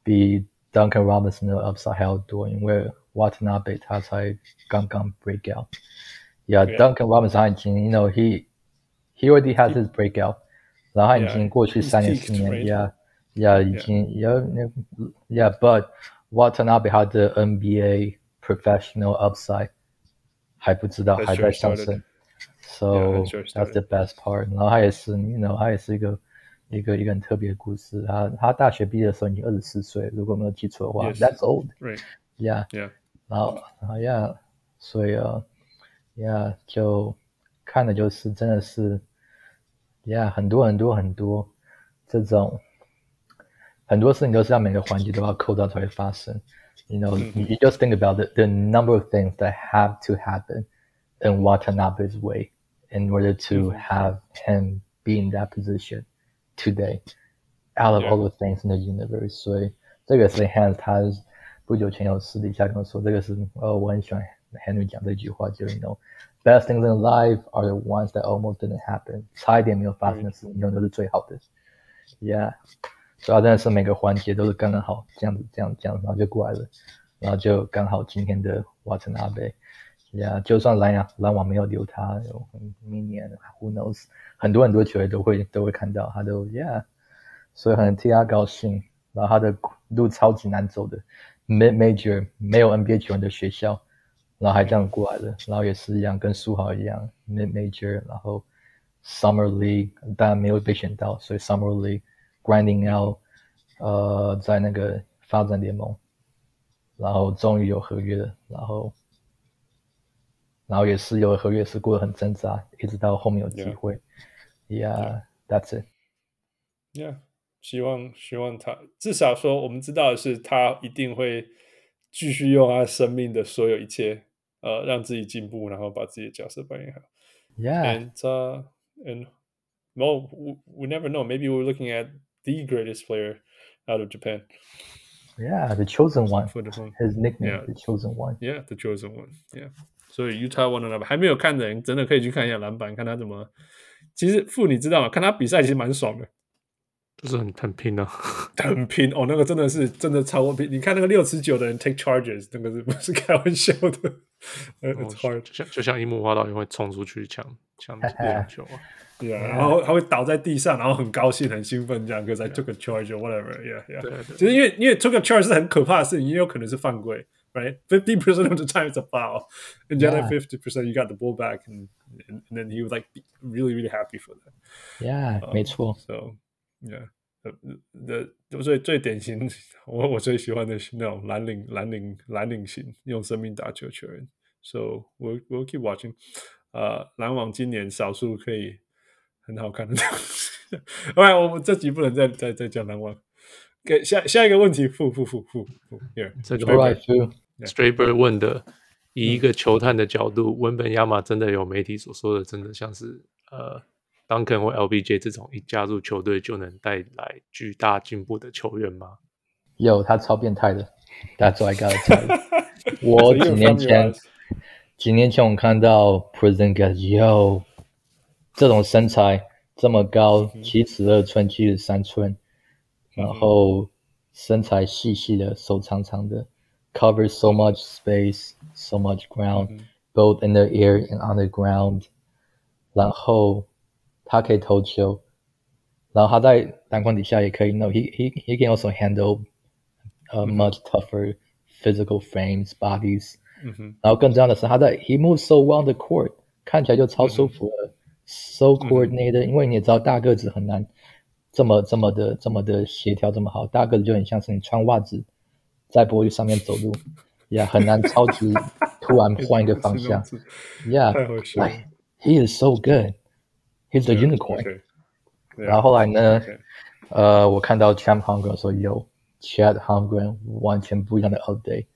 比 Duncan Robinson 的 upside 还要多，因为 Watanabe 他才刚刚 break out。Yeah, Duncan Robinson 已经，you know, he he already has his breakout。然后他已经过去三年四年，Yeah，Yeah，已经，Yeah，那，Yeah，But Watanabe 他的 NBA professional upside 还不知道，还在上升，So that's the best part。然后他也是，You know，他也是一个 一个一个很特别的故事。他他大学毕业的时候已经二十四岁，如果没有记错的话，That's old，Yeah，Yeah。然后，然后，Yeah，所以啊，Yeah，就看的就是真的是。Yeah，很多很多很多这种很多事情都是要每个环节都要扣到才会发生。You know,、mm hmm. you just think about the the number of things that have to happen in Watanabe's way in order to have him be in that position today. Out of all the things in the universe，所以这个是 Hans 他不久前有私底下跟我说，这个是呃我很喜欢 Henry 讲这句话，就 You know。Best things in life are the ones that almost didn't happen，差一点没有发生的事情，永远都是最好的。Yeah，所以真的是每个环节都是刚刚好，这样子，这样，这样，然后就过来了，然后就刚好今天的瓦特纳贝。 Yeah，就算蓝洋篮网没有留他，明年 Who knows，很多很多球员都会都会看到他都 Yeah，所以很替他高兴。然后他的路超级难走的，Mid Major 没有 NBA 球员的学校。然后还这样过来的，然后也是一样，跟书豪一样，Mid Major，然后 Summer League，当然没有被选到，所以 Summer League grinding out，呃，在那个发展联盟，然后终于有合约了，然后然后也是有合约是过得很挣扎，一直到后面有机会。Yeah，that's yeah. it. Yeah，希望希望他至少说，我们知道的是，他一定会继续用他生命的所有一切，呃，让自己进步，然后把自己的角色扮演好。Yeah，and uh, and well, we never know. Maybe we're looking at the greatest player out of Japan. Yeah, the chosen one. For the. His nickname, Yeah. the chosen one. Yeah, the chosen one. Yeah. 所以 Utah won 的篮板还没有看的人，真的可以去看一下篮板，看他怎么。其实傅，你知道吗？看他比赛其实蛮爽的，就是很很拼啊，很拼哦。那个真的是真的超过拼。你看那个六尺九的人 take charges，那个是 [LAUGHS] 不是开玩笑的？呃，it's hard。就像就像樱木花道也会冲出去抢抢两球啊。对啊，然后他会倒在地上，然后很高兴、很兴奋这样，可是 I took a charge or whatever。Yeah，yeah。对对。就是因为因为 took a charge 是很可怕的事情，也有可能是犯规。right? Fifty percent of the time it's a foul, and then at fifty percent you got the ball back, and, and and then he was like really really happy for that. Yeah，、um, 没错。 So yeah, the the 最最典型，我我最喜欢的是那种蓝领蓝领蓝领型用生命打球球员。So we'll we'll keep watching. 呃，篮网今年少数可以很好看的东西。Alright，我们这集不能再再再讲篮网。给下下一个问题，负负负负负，Here，这个 [LAUGHS] Right，Straber 问的，以一个球探的角度，文本亚马真的有媒体所说的，真的像是呃，Duncan 或 LBJ 这种一加入球队就能带来巨大进步的球员吗？有，他超变态的。That's why I gotta tell you。[LAUGHS] 我几年前，几年前我看到 Porzingis 有这种身材这么高，七尺二寸，七十三寸。然后身材细细的，手长长的 ，cover so much space, so much ground,、嗯、both in the air and on the ground。然后他可以投球，然后他在篮筐底下也可以。No, he he he can also handle a much tougher physical frames, bodies。嗯哼。然后更重要的是，他在 he moves so well the court，看起来就超舒服了、嗯、，so coordinated、嗯。因为你也知道，大个子很难。这么这么的这么的协调这么好，大个子就很像是你穿袜子 在玻璃上面走路，呀、yeah,，很难超级突然换一个方向，呀、yeah,，like [LAUGHS] he is so good，he's a unicorn。Yeah, okay. Yeah, 然后后来呢，okay. 呃，我看到 Champ Holmgren 说有 Chet Holmgren 完全不一样的 update，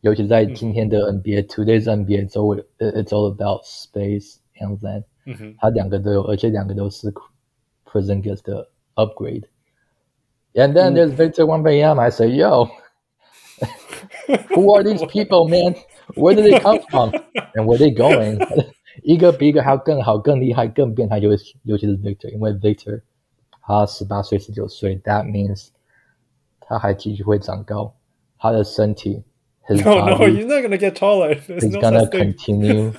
尤其在今天的 NBA，Today's、嗯、NBA 周围，it's all about space and length，嗯哼，他两个都有，而且两个都是 Porzingis 的。upgrade. And then there's Victor Wembanyama. I say, yo, who are these people, man? Where did they come from? And where they going? [LAUGHS] 一个比一个还要更好、更厉害、更变态，尤尤其是 Victor，因为 Victor 他十八岁、十九岁，That means 他还继续会长高，他的身体，his no, no, he's not gonna get taller. There's [LAUGHS] he's no gonna continue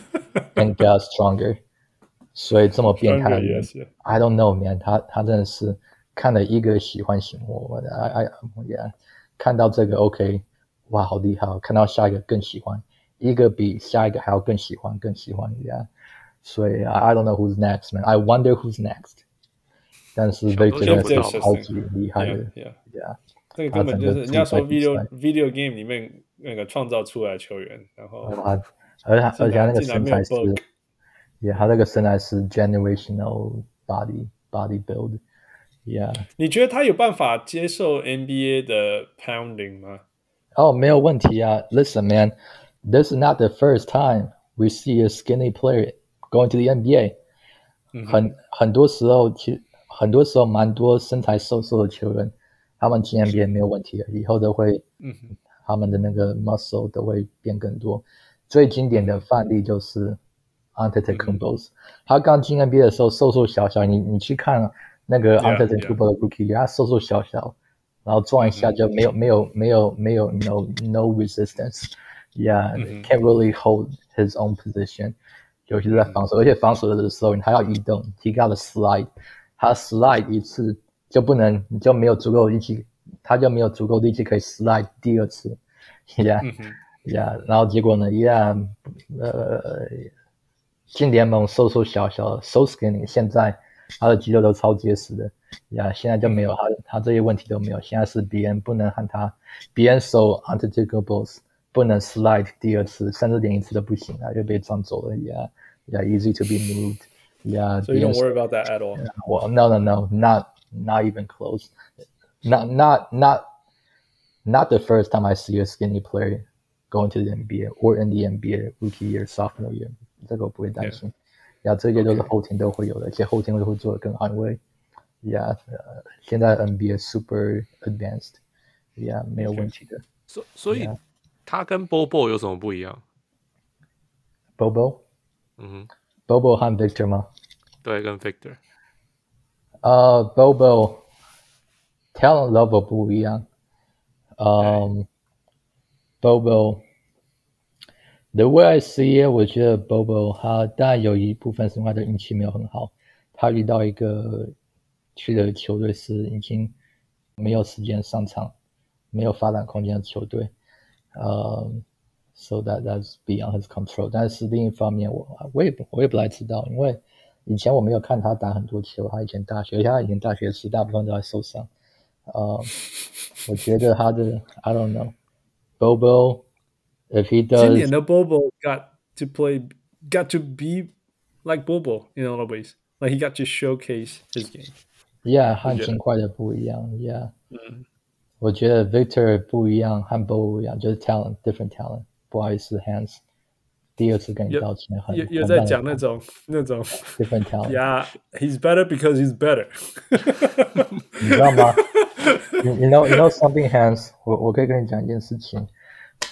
and get stronger. [LAUGHS] 所以这么变态的人 yes, yeah. I don't know, man 他。他他真的是。看了一个喜欢醒我，哎哎呀， 看到这个 OK，哇，好厉害！看到下一个更喜欢，一个比下一个还要更喜欢，更喜欢一样。所以 I don't know who's next, man. I wonder who's next. 但是 Victor 真的是超级厉害的，Yeah, yeah. 这个根本就是人家说 video video game 里面那个创造出来的球员，然后他，而且而且他那个身材是，Yeah，他那个身材是 [LAUGHS] generational body body build。 Yeah，你觉得他有办法接受 NBA 的 pounding 吗？哦、oh，没有问题啊。Listen, man, this is not the first time we see a skinny player going to the NBA。很很多时候，其实很多时候蛮多身材瘦瘦的球员，他们进 NBA 没有问题的，以后都会，嗯，他们的那个 muscle 都会变更多。最经典的范例就是 Antetokounmpo，他刚进 NBA 的时候瘦瘦小小，你你去看。那个 Antetokounmpo 的 rookie，他瘦瘦小小，然后撞一下就没有没有没有没有 no no resistance，yeah，can't really hold his own position，尤其是在防守，而且防守的时候他要移动，he got a slide，他 slide 一次就不能，你就没有足够力气，他就没有足够力气可以 slide 第二次，yeah yeah，然后结果呢，yeah，呃，进联盟瘦瘦小小，so skinny，现在。他的肌肉都超结实的，呀，现在就没有他，他这些问题都没有。现在是别人不能和他，别人守 Antetokounmpo， 不能 slide 第二次，甚至连一次都不行啊，就被撞走了。Yeah, yeah, easy to be moved. Yeah. So you don't worry about that at all. Well, no, no, no, not not even close. Not not not not the first time I see a skinny player going to the NBA or in the NBA rookie year, sophomore year，这个我不会担心。 呀，这些都是后天都会有的，而且后天都会做的更好，因为呀，呃，现在 NBA super advanced，呀，没有问题的。所所以他跟 Bobo 有什么不一样？Bobo，嗯哼，Bobo 和 Victor 吗？对，跟 Victor。呃，Bobo talent level 不一样。嗯，Bobo。The way I see it，我觉得 Bobo 他当然有一部分是因为他的运气没有很好，他遇到一个去的球队是已经没有时间上场、没有发展空间的球队，呃、，so that that's beyond his control。但是另一方面我，我我也我也不太知道，因为以前我没有看他打很多球，他以前大学，而且他以前大学时大部分都在受伤，呃、我觉得他的 I don't know，Bobo。If he does，今年的 Bobo got to play, got to be like Bobo in a lot of ways. Like he got to showcase his game. Yeah，和金块的不一样。Yeah，嗯，我觉得 Victor 不一样，和 Bobo 不一样，就是 talent，different talent。不好意思，Hans，第二次跟你道歉，很又又在讲那种那种 different talent。Yeah，he's better because he's better 你知道吗？You you [LAUGHS] [LAUGHS] know you know something Hans，我我可以跟你讲一件事情。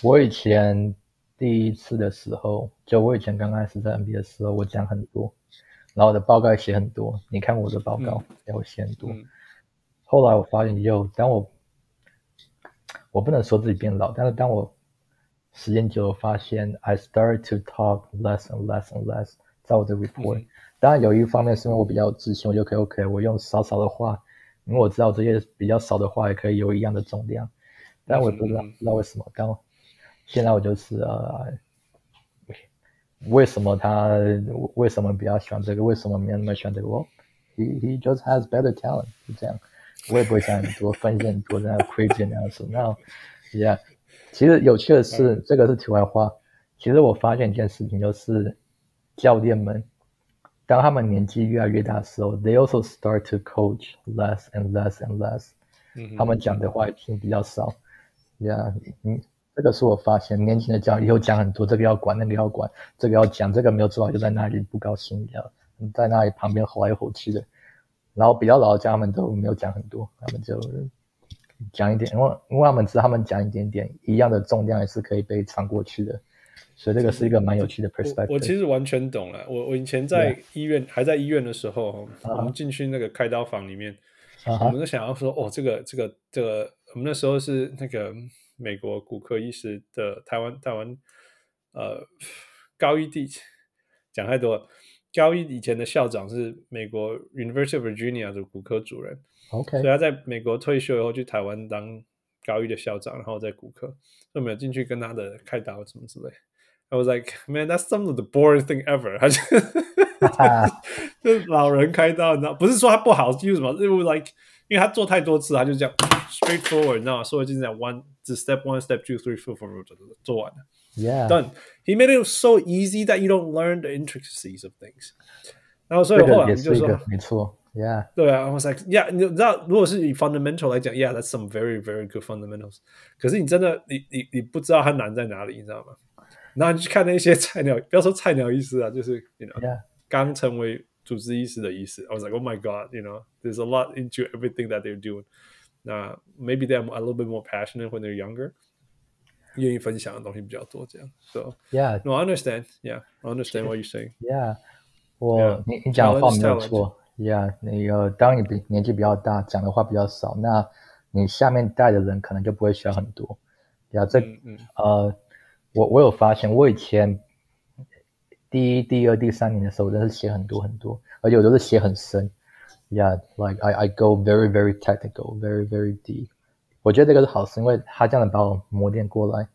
我以前第一次的时候，就我以前刚开始在 NBA 的时候，我讲很多，然后我的报告也写很多。你看我的报告，也会写很多。后来我发现，就当我我不能说自己变老，但是当我时间久了，发现 I started to talk less and less and less，在我的 report。当然有一方面是因为我比较自信，我就可以 OK，我用少少的话，因为我知道这些比较少的话也可以有一样的重量。但我不知道，不知道为什么当。现在我就是呃，为什么他为什么比较喜欢这个？为什么没有那么喜欢这个？我，he he just has better talent，就这样。我也不会想很多，分析很 [LAUGHS] 多，这样 crazy 那样子。那，yeah，其实有趣的是，这个是题外话。其实我发现一件事情，就是教练们当他们年纪越来越大的时候，they also start to coach less and less and less。他们讲的话已经比较少。Yeah，嗯。这个是我发现，年轻的教育以后讲很多，这个要管，那个要管，这个要讲，这个没有做好就在那里不高兴一样，在那里旁边吼来吼去的。然后比较老的家们都没有讲很多，他们就讲一点，因为因为他们知道他们讲一点点，一样的重量也是可以被穿过去的。所以这个是一个蛮有趣的 perspective。我，我其实完全懂了。我我以前在医院、yeah. 还在医院的时候，uh-huh. 我们进去那个开刀房里面，uh-huh. 我们都想要说，哦，这个这个这个，我们那时候是那个。美国骨科医师的台湾台湾呃高一地 [LAUGHS] 讲太多了，高一以前的校长是美国 University of Virginia 的骨科主任，OK，所以他在美国退休以后去台湾当高一的校长，然后在骨科，所以我们有进去跟他的开刀什么之类。I was like, man, that's some of the boring thing ever。[LAUGHS] 他就 [LAUGHS] 就是老人开刀，你知道，不是说他不好，就是什么，因为 like，因为他做太多次，他就这样 straightforward，你知道吗？所以就这样 one。是 step one, step two, three, four, four，做完了。Yeah, done. He made it so easy that you don't learn the intricacies of things. 然后所以后来我们就说，没错，Yeah，对啊。I was like, Yeah，你知道，如果是以 fundamental 来讲，Yeah，that's some very very good fundamentals。可是你真的，你你你不知道它难在哪里，你知道吗？然后你去看那些菜鸟，不要说菜鸟医师啊，就是，you know，刚 Yeah. 成为主治医师的医师。 I was like, Oh my God，you know，there's a lot into everything that they're doing. 那 maybe they're a little bit more passionate when they're younger，愿意分享的东西比较多，这样。So yeah, no, I understand. Yeah, I understand what you're saying. Yeah，我 yeah. 你你讲的话没有错。Yeah，那个当你比年纪比较大，讲的话比较少，那你下面带的人可能就不会需要很多。呀、yeah,，这嗯嗯呃，我我有发现，我以前 第一、第二、第三年的时候，我真是写很多很多，而且我都是写很深。Yeah, like I I go very very technical, very very deep。我觉得这个是好事，因为他这样子把我磨练过来。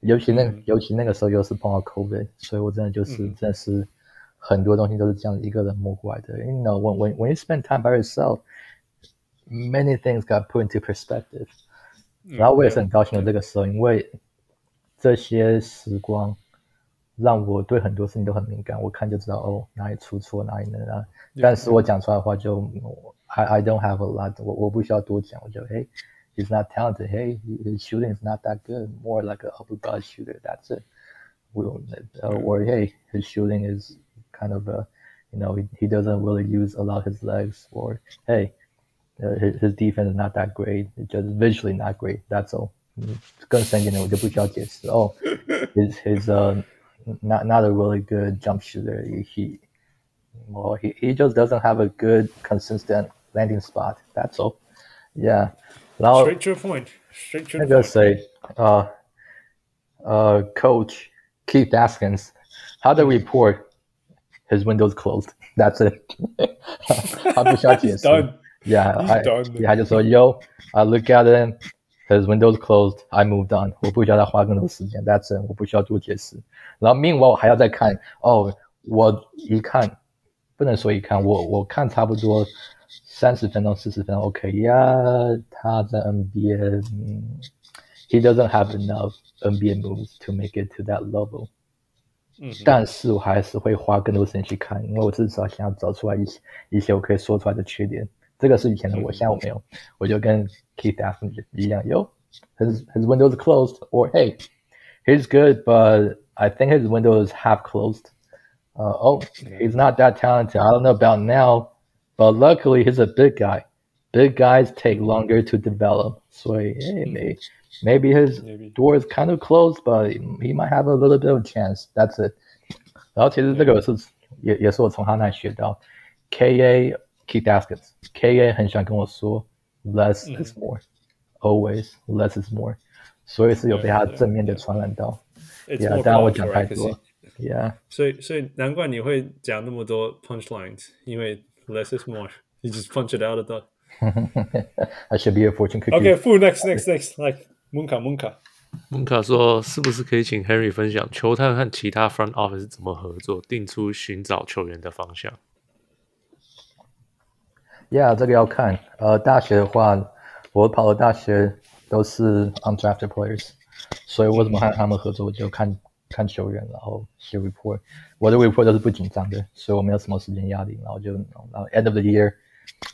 尤其那、嗯、尤其那个时候又是碰到 COVID，所以我真的就是、嗯、真的是很多东西都是这样一个人磨过来的。You know, when when when you spend time by yourself, many things got put into perspective。然后我也是很高兴有这个时候，因为这些时光让我对很多事情都很敏感，我看就知道哦，哪里出错，哪里能啊。但是我讲出来的话就，I I don't have a lot，我我不需要多讲，我就嘿，He's not talented. Hey, his shooting is not that good. More like a upper body shooter. That's it. Will, uh, or hey, his shooting is kind of a, you know, he, he doesn't really use a lot of his legs. Or hey, uh, his his defense is not that great. It's just visually not great. That's all. 更深一点的我就不需要解释。Oh, his [LAUGHS] his uh not not a really good jump shooter. He, he well, he, he just doesn't have a good consistent landing spot. That's all. Yeah. Now, Straight to a point. Straight to I just say, uh, uh, Coach Keith Askins, how do we [LAUGHS] report his window's closed? [LAUGHS] That's it. [LAUGHS] He's done. Yeah, He's I, done. Yeah, I just saw yo. I look at him. his windows closed. I moved on. 我不需要再花更多时间。That's it. 我不需要多解释。然后 Meanwhile 我还要再看。哦，我一看，不能说一看，我我看差不多。三十分钟、四十分钟，OK 呀、yeah,。他在 NBA，嗯，He doesn't have enough NBA moves to make it to that level。嗯，但是我还是会花更多时间去看，因为我至少想要找出来一些一些我可以说出来的缺点。 这个是以前的我，现在我没有，我就跟 Keith Askins 一样，Yo，his his window is closed, or hey, he's good, but I think his window is half closed. Uh, oh, he's not that talented. I don't know about now. But luckily, he's a big guy. Big guys take longer to develop. So hey, maybe, maybe his maybe. door is kind of closed, but he might have a little bit of chance. That's it. 然后其实这个是也也是我从他那里学到，K.A. Keith Askins K.A. 很喜欢跟我说，less is more，always less is more，所以是有被他正面的传染到。Yeah，当然我讲太多。Yeah，所以所以难怪你会讲那么多 punchlines，因为。Less is more. You just punch it out of the. [LAUGHS] I should be a fortune cookie. Okay, food next, next, next. Like Munka, Munka. Munka 说：“是不是可以请 Henry 分享球探和其他 front office 怎么合作，定出寻找球员的方向 ？”Yeah，这个要看。呃，大学的话，我跑的大学都是 undrafted players，所以我怎么和他们合作，我就看。看球员，然后写 report。我的 report 都是不紧张的，所以我没有什么时间压力。然后就，然后 end of the year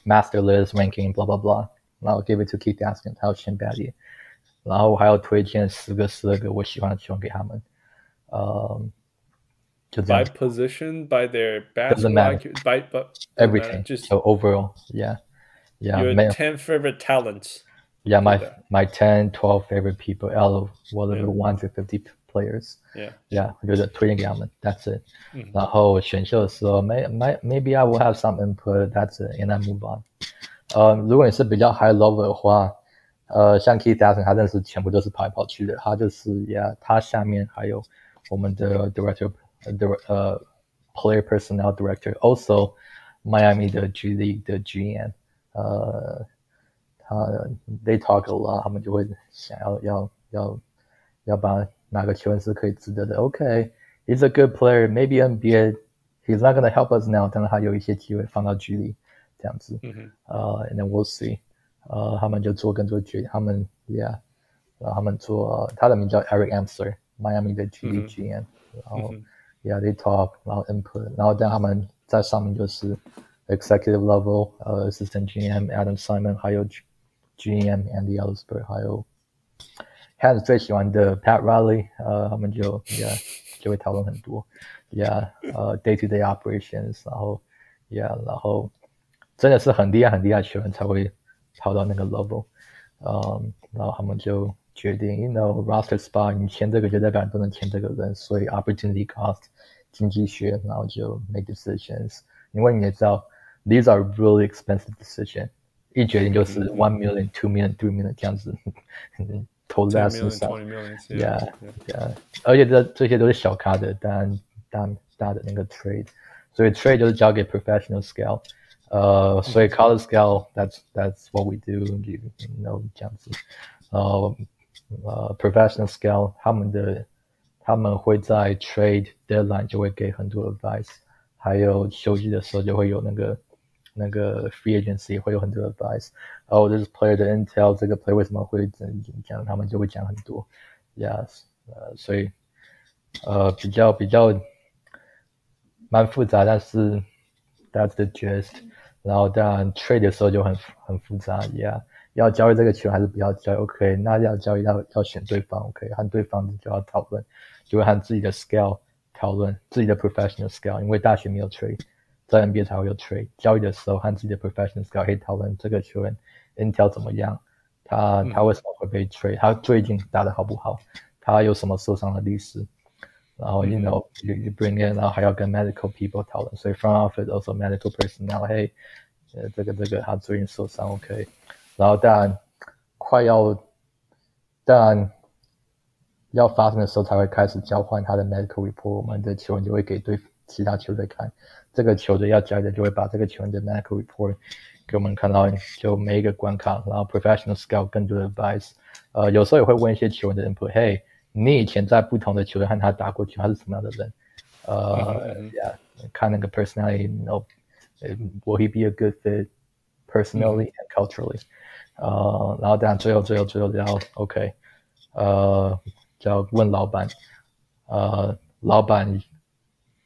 master list ranking，blah blah blah。然后 give it to Keith Askin，他要选 bad 然后我还要推荐十个、十二个我喜欢的球员给他们。呃、um,， 就这样。By position, by their basketball, by but everything. Just so overall, yeah, yeah. Your ten favorite talents. Yeah, my my ten, twelve favorite people out of whatever one hundred fifty. Players, yeah, yeah，我觉得推荐给他们，That's it、嗯。然后选秀的时候，may may maybe I will have some input. That's it, and I move on。呃，如果你是比较 high level 的话，呃，像 Keith Dawson 他认识全部都是跑来跑去的，他就是，yeah，他下面还有我们的 director， 呃，player personnel director，also Miami 的 G League 的 GM，呃，他 they talk a lot，他们就会想要要要要把。哪个球员是可以值得的？OK，he's、okay, a good player，maybe NBA he's not gonna help us now，但是他有一些机会放到局里这样子。嗯呃、uh,，and then we'll see。呃，他们就做更多决定，他们，yeah，然后他们做，他的名叫 Eric Amsler，Miami 的 G League GM，、嗯、然后、嗯、 ，yeah，they talk，然后 input，然后但他们在上面就是 executive level，呃、uh,，assistant GM Adam Simon，还有 GM Andy Elisburg，还有。Hans 最喜欢的 Pat Riley，呃，他们就 yeah 就会讨论很多，yeah，呃，day to day operations，然后 yeah，然后真的是很厉害很厉害的球员才会跑到那个 level，嗯，然后他们就 决定，you know roster spot，你签这个就代表你不能签这个人，所以 opportunity cost 经济学，然后就 make decisions，因为你也知道，these are really expensive decision，一决定就是 one million、two million、three million 这样子。投在身上，yeah yeah，而且这这些都是小咖的，但大大的那个 [LAUGHS] trade，所以 trade 就是交给 professional scale，呃，所以 college scale that's that's what we do，you know 这样子，呃 呃 professional scale 他们的他们会在 trade deadline 就会给很多 advice，还有休息的时候就会有那个。那个 free agency 会有很多 advice，然后这是 player 的 intel，这个 player 为什么会怎样，他们就会讲很多，yes，呃，所以呃比较比较蛮复杂，但是 that's the gist。然后当然 trade 的时候就很很复杂，yeah，要交易这个球还是不要交易？OK，那要交易要要选对方，OK，和对方就要讨论，就会和自己的 scale 讨论自己的 professional scale，因为大学没有 trade，在 NBA 才会有 trade。交易的时候和自己的 professional scale 可以讨论这个球员 intel 怎么样，他他为什么会被 trade，他最近打的好不好，他有什么受伤的历史。然后，you know, you you bring in，然后还要跟 medical people 讨论，所以 front office also medical personnel，嘿，呃，这个这个他最近受伤，OK，然后当然快要，当然要发生的时候才会开始交换他的 medical report，我们的球员就会给对其他球队看，这个球队要交易的就会把这个球员的 medical report 给我们看到，就每一个关卡，然后 professional scout 更多的 advice，呃，有时候也会问一些球员的 input，嘿。你以前在不同的球队和他打过球，他是什么样的人？呃、看那个 personality，you know，will he be a good fit personally and culturally？呃，然后等下最后最后最后然后 OK，呃，就要问老板，呃，老板，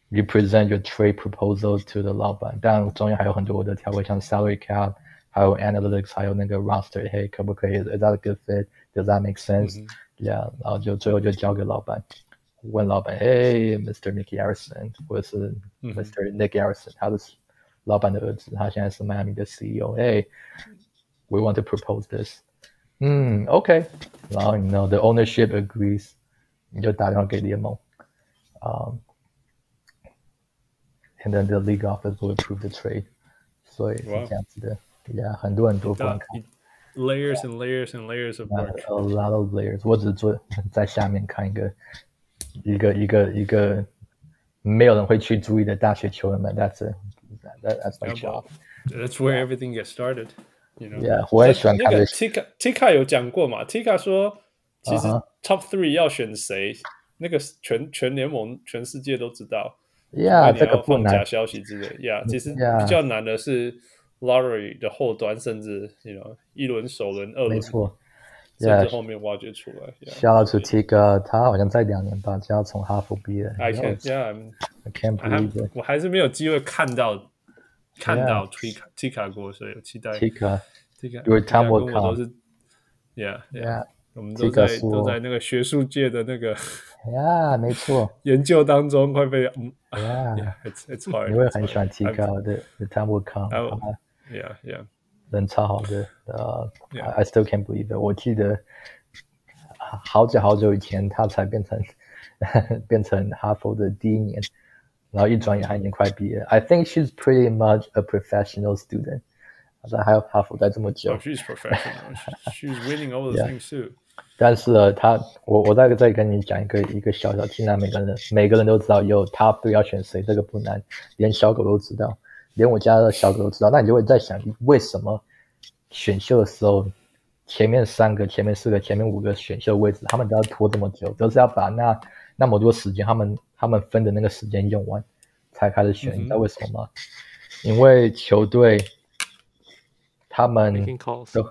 you present your trade proposal to the 老板，当然中间还有很多的条规，像 salary cap，还有 analytics，还有那个 roster，嘿，可不可以？Is that a good fit？Does that make sense？、Mm -hmm. Yeah，然后就最后就交给老板，问老板，哎，Mr. Nicky Harrison，或者是 Mr. Nick Harrison，他是老板的儿子，他现在是迈阿密的 CEO，哎 ，We want to propose this，嗯，OK，然后你 know the ownership agrees，你就打电话给联盟，啊、um,，and then the league office will approve the trade，所以是这样子的，Yeah，很多很多关卡。Layers and layers and layers of work. A lot of layers. 我只是坐在下面看一个一个一个一个没有人会去注意的大学球员们。That's it. That, that's my job. That's where everything gets started. 对啊，我也喜欢看那个 Tika Tika 有讲过嘛？Tika 说，其实 Top Three 要选谁，那个全全联盟全世界都知道。Yeah，这个不难。假消息之类。Yeah，其实比较难的是 Lottery 的后端，甚至你一轮首轮二轮没错，甚至后面挖掘出来。说到 Tika，他好像在两年半就要从哈佛毕业。I can't，Yeah，I can't believe it。我还是没有机会看到。看到 Tika Tika 过，所以有期待。Tika Tika，因为 time will come 都是，Yeah Yeah，我们都在都在那个学术界的那个，Yeah，没错，研究当中快被嗯，Yeah，It's It's hard。你会很喜欢 Tika 的，The time will come。Yeah, yeah，人超好的，呃、uh, yeah.，I still can't believe it。我记得好久好久以前，他才变成变成哈佛的第一年，然后一转眼他已经快毕业。I think she's pretty much a professional student。但还有哈佛待这么久。Oh, she's professional. she's winning all the things too. 但是呢，他我我再再跟你讲一个一个小小，现在每个人每个人都知道有 top three 要选谁，这个不难，连小狗都知道。连我家的小狗都知道，那你就会在想，为什么选秀的时候，前面三个、前面四个、前面五个选秀位置，他们都要拖这么久，都是要把那那么多时间，他们他们分的那个时间用完，才开始选，你知道为什么吗？因为球队他们都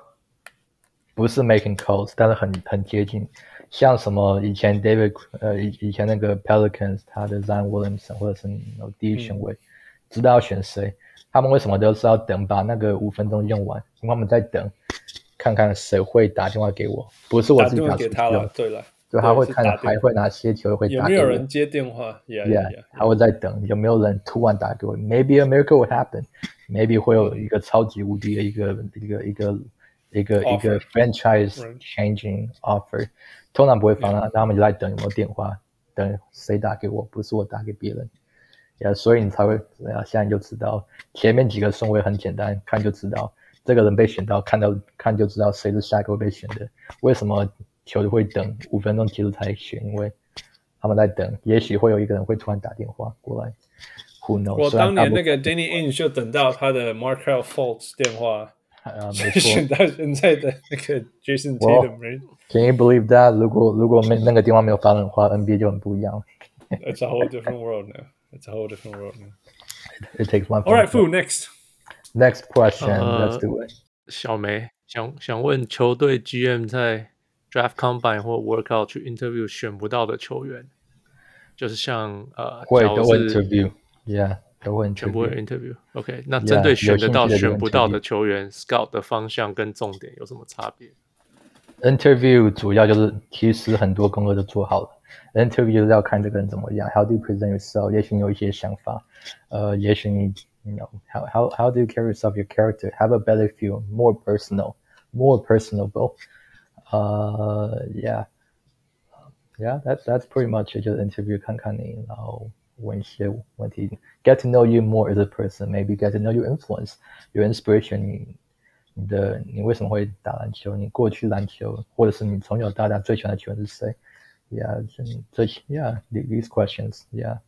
不是 making calls，但是很很接近，像什么以前 David 呃以以前那个 Pelicans 他的 Zion Williamson 或者是第一选位。嗯知道要选谁，他们为什么都是要等把那个五分钟用完？因为他们在等，看看谁会打电话给我，不是我自己打给他了。对了，就他会看还会拿些球会打给我。有没有人接电话？Yeah, yeah, yeah. 他会在等，有没有人突然打给我？Maybe a miracle will happen. Maybe 会有一个超级无敌的一个一个一个一个一个 franchise changing offer，通常不会放那，他们就在等有没有电话，等谁打给我，不是我打给别人。呀、yeah，所以你才会，啊，现在就知道前面几个顺位很简单，看就知道这个人被选到，看到看就知道谁是下一个会被选的。为什么球就会等五分钟结束才选？因为他们在等，也许会有一个人会突然打电话过来。Who knows？我当年那个 Danny Ainge 就等到他的 Markelle Fultz 电话，啊，没错，选到现在的那个 Jason Tatum。Well, can you believe that？如果如果没那个电话没有发生的话，NBA 就很不一样了。It's a whole different world now. It's a whole different world. now. it takes one. All right, Fu. Next. Next question. Uh, Let's do it. 小梅想想问球队 GM 在 draft combine 或 workout 去 interview 选不到的球员，就是像呃，会都 interview，yeah，都会全部会 interview。OK，那针对选得到、选不到的球员，scout 的方向跟重点有什么差别？Interview 主要就是其实很多工作都做好了，interview 就是要看这个人怎么样，How do you present yourself？也许你有一些想法，呃，也许你。You know, how, how, how do you carry yourself, your character, have a better feel, more personal, more personable. Uh, yeah. Yeah, that's, that's pretty much it. Just interview 看看你，然后问一些问题，get to know you more as a person, maybe get to know your influence, your inspiration 你。你你的你为什么会打篮球？你过去篮球，或者是你从小到大最喜欢的球员是谁？Yeah，这 Yeah, these questions, yeah.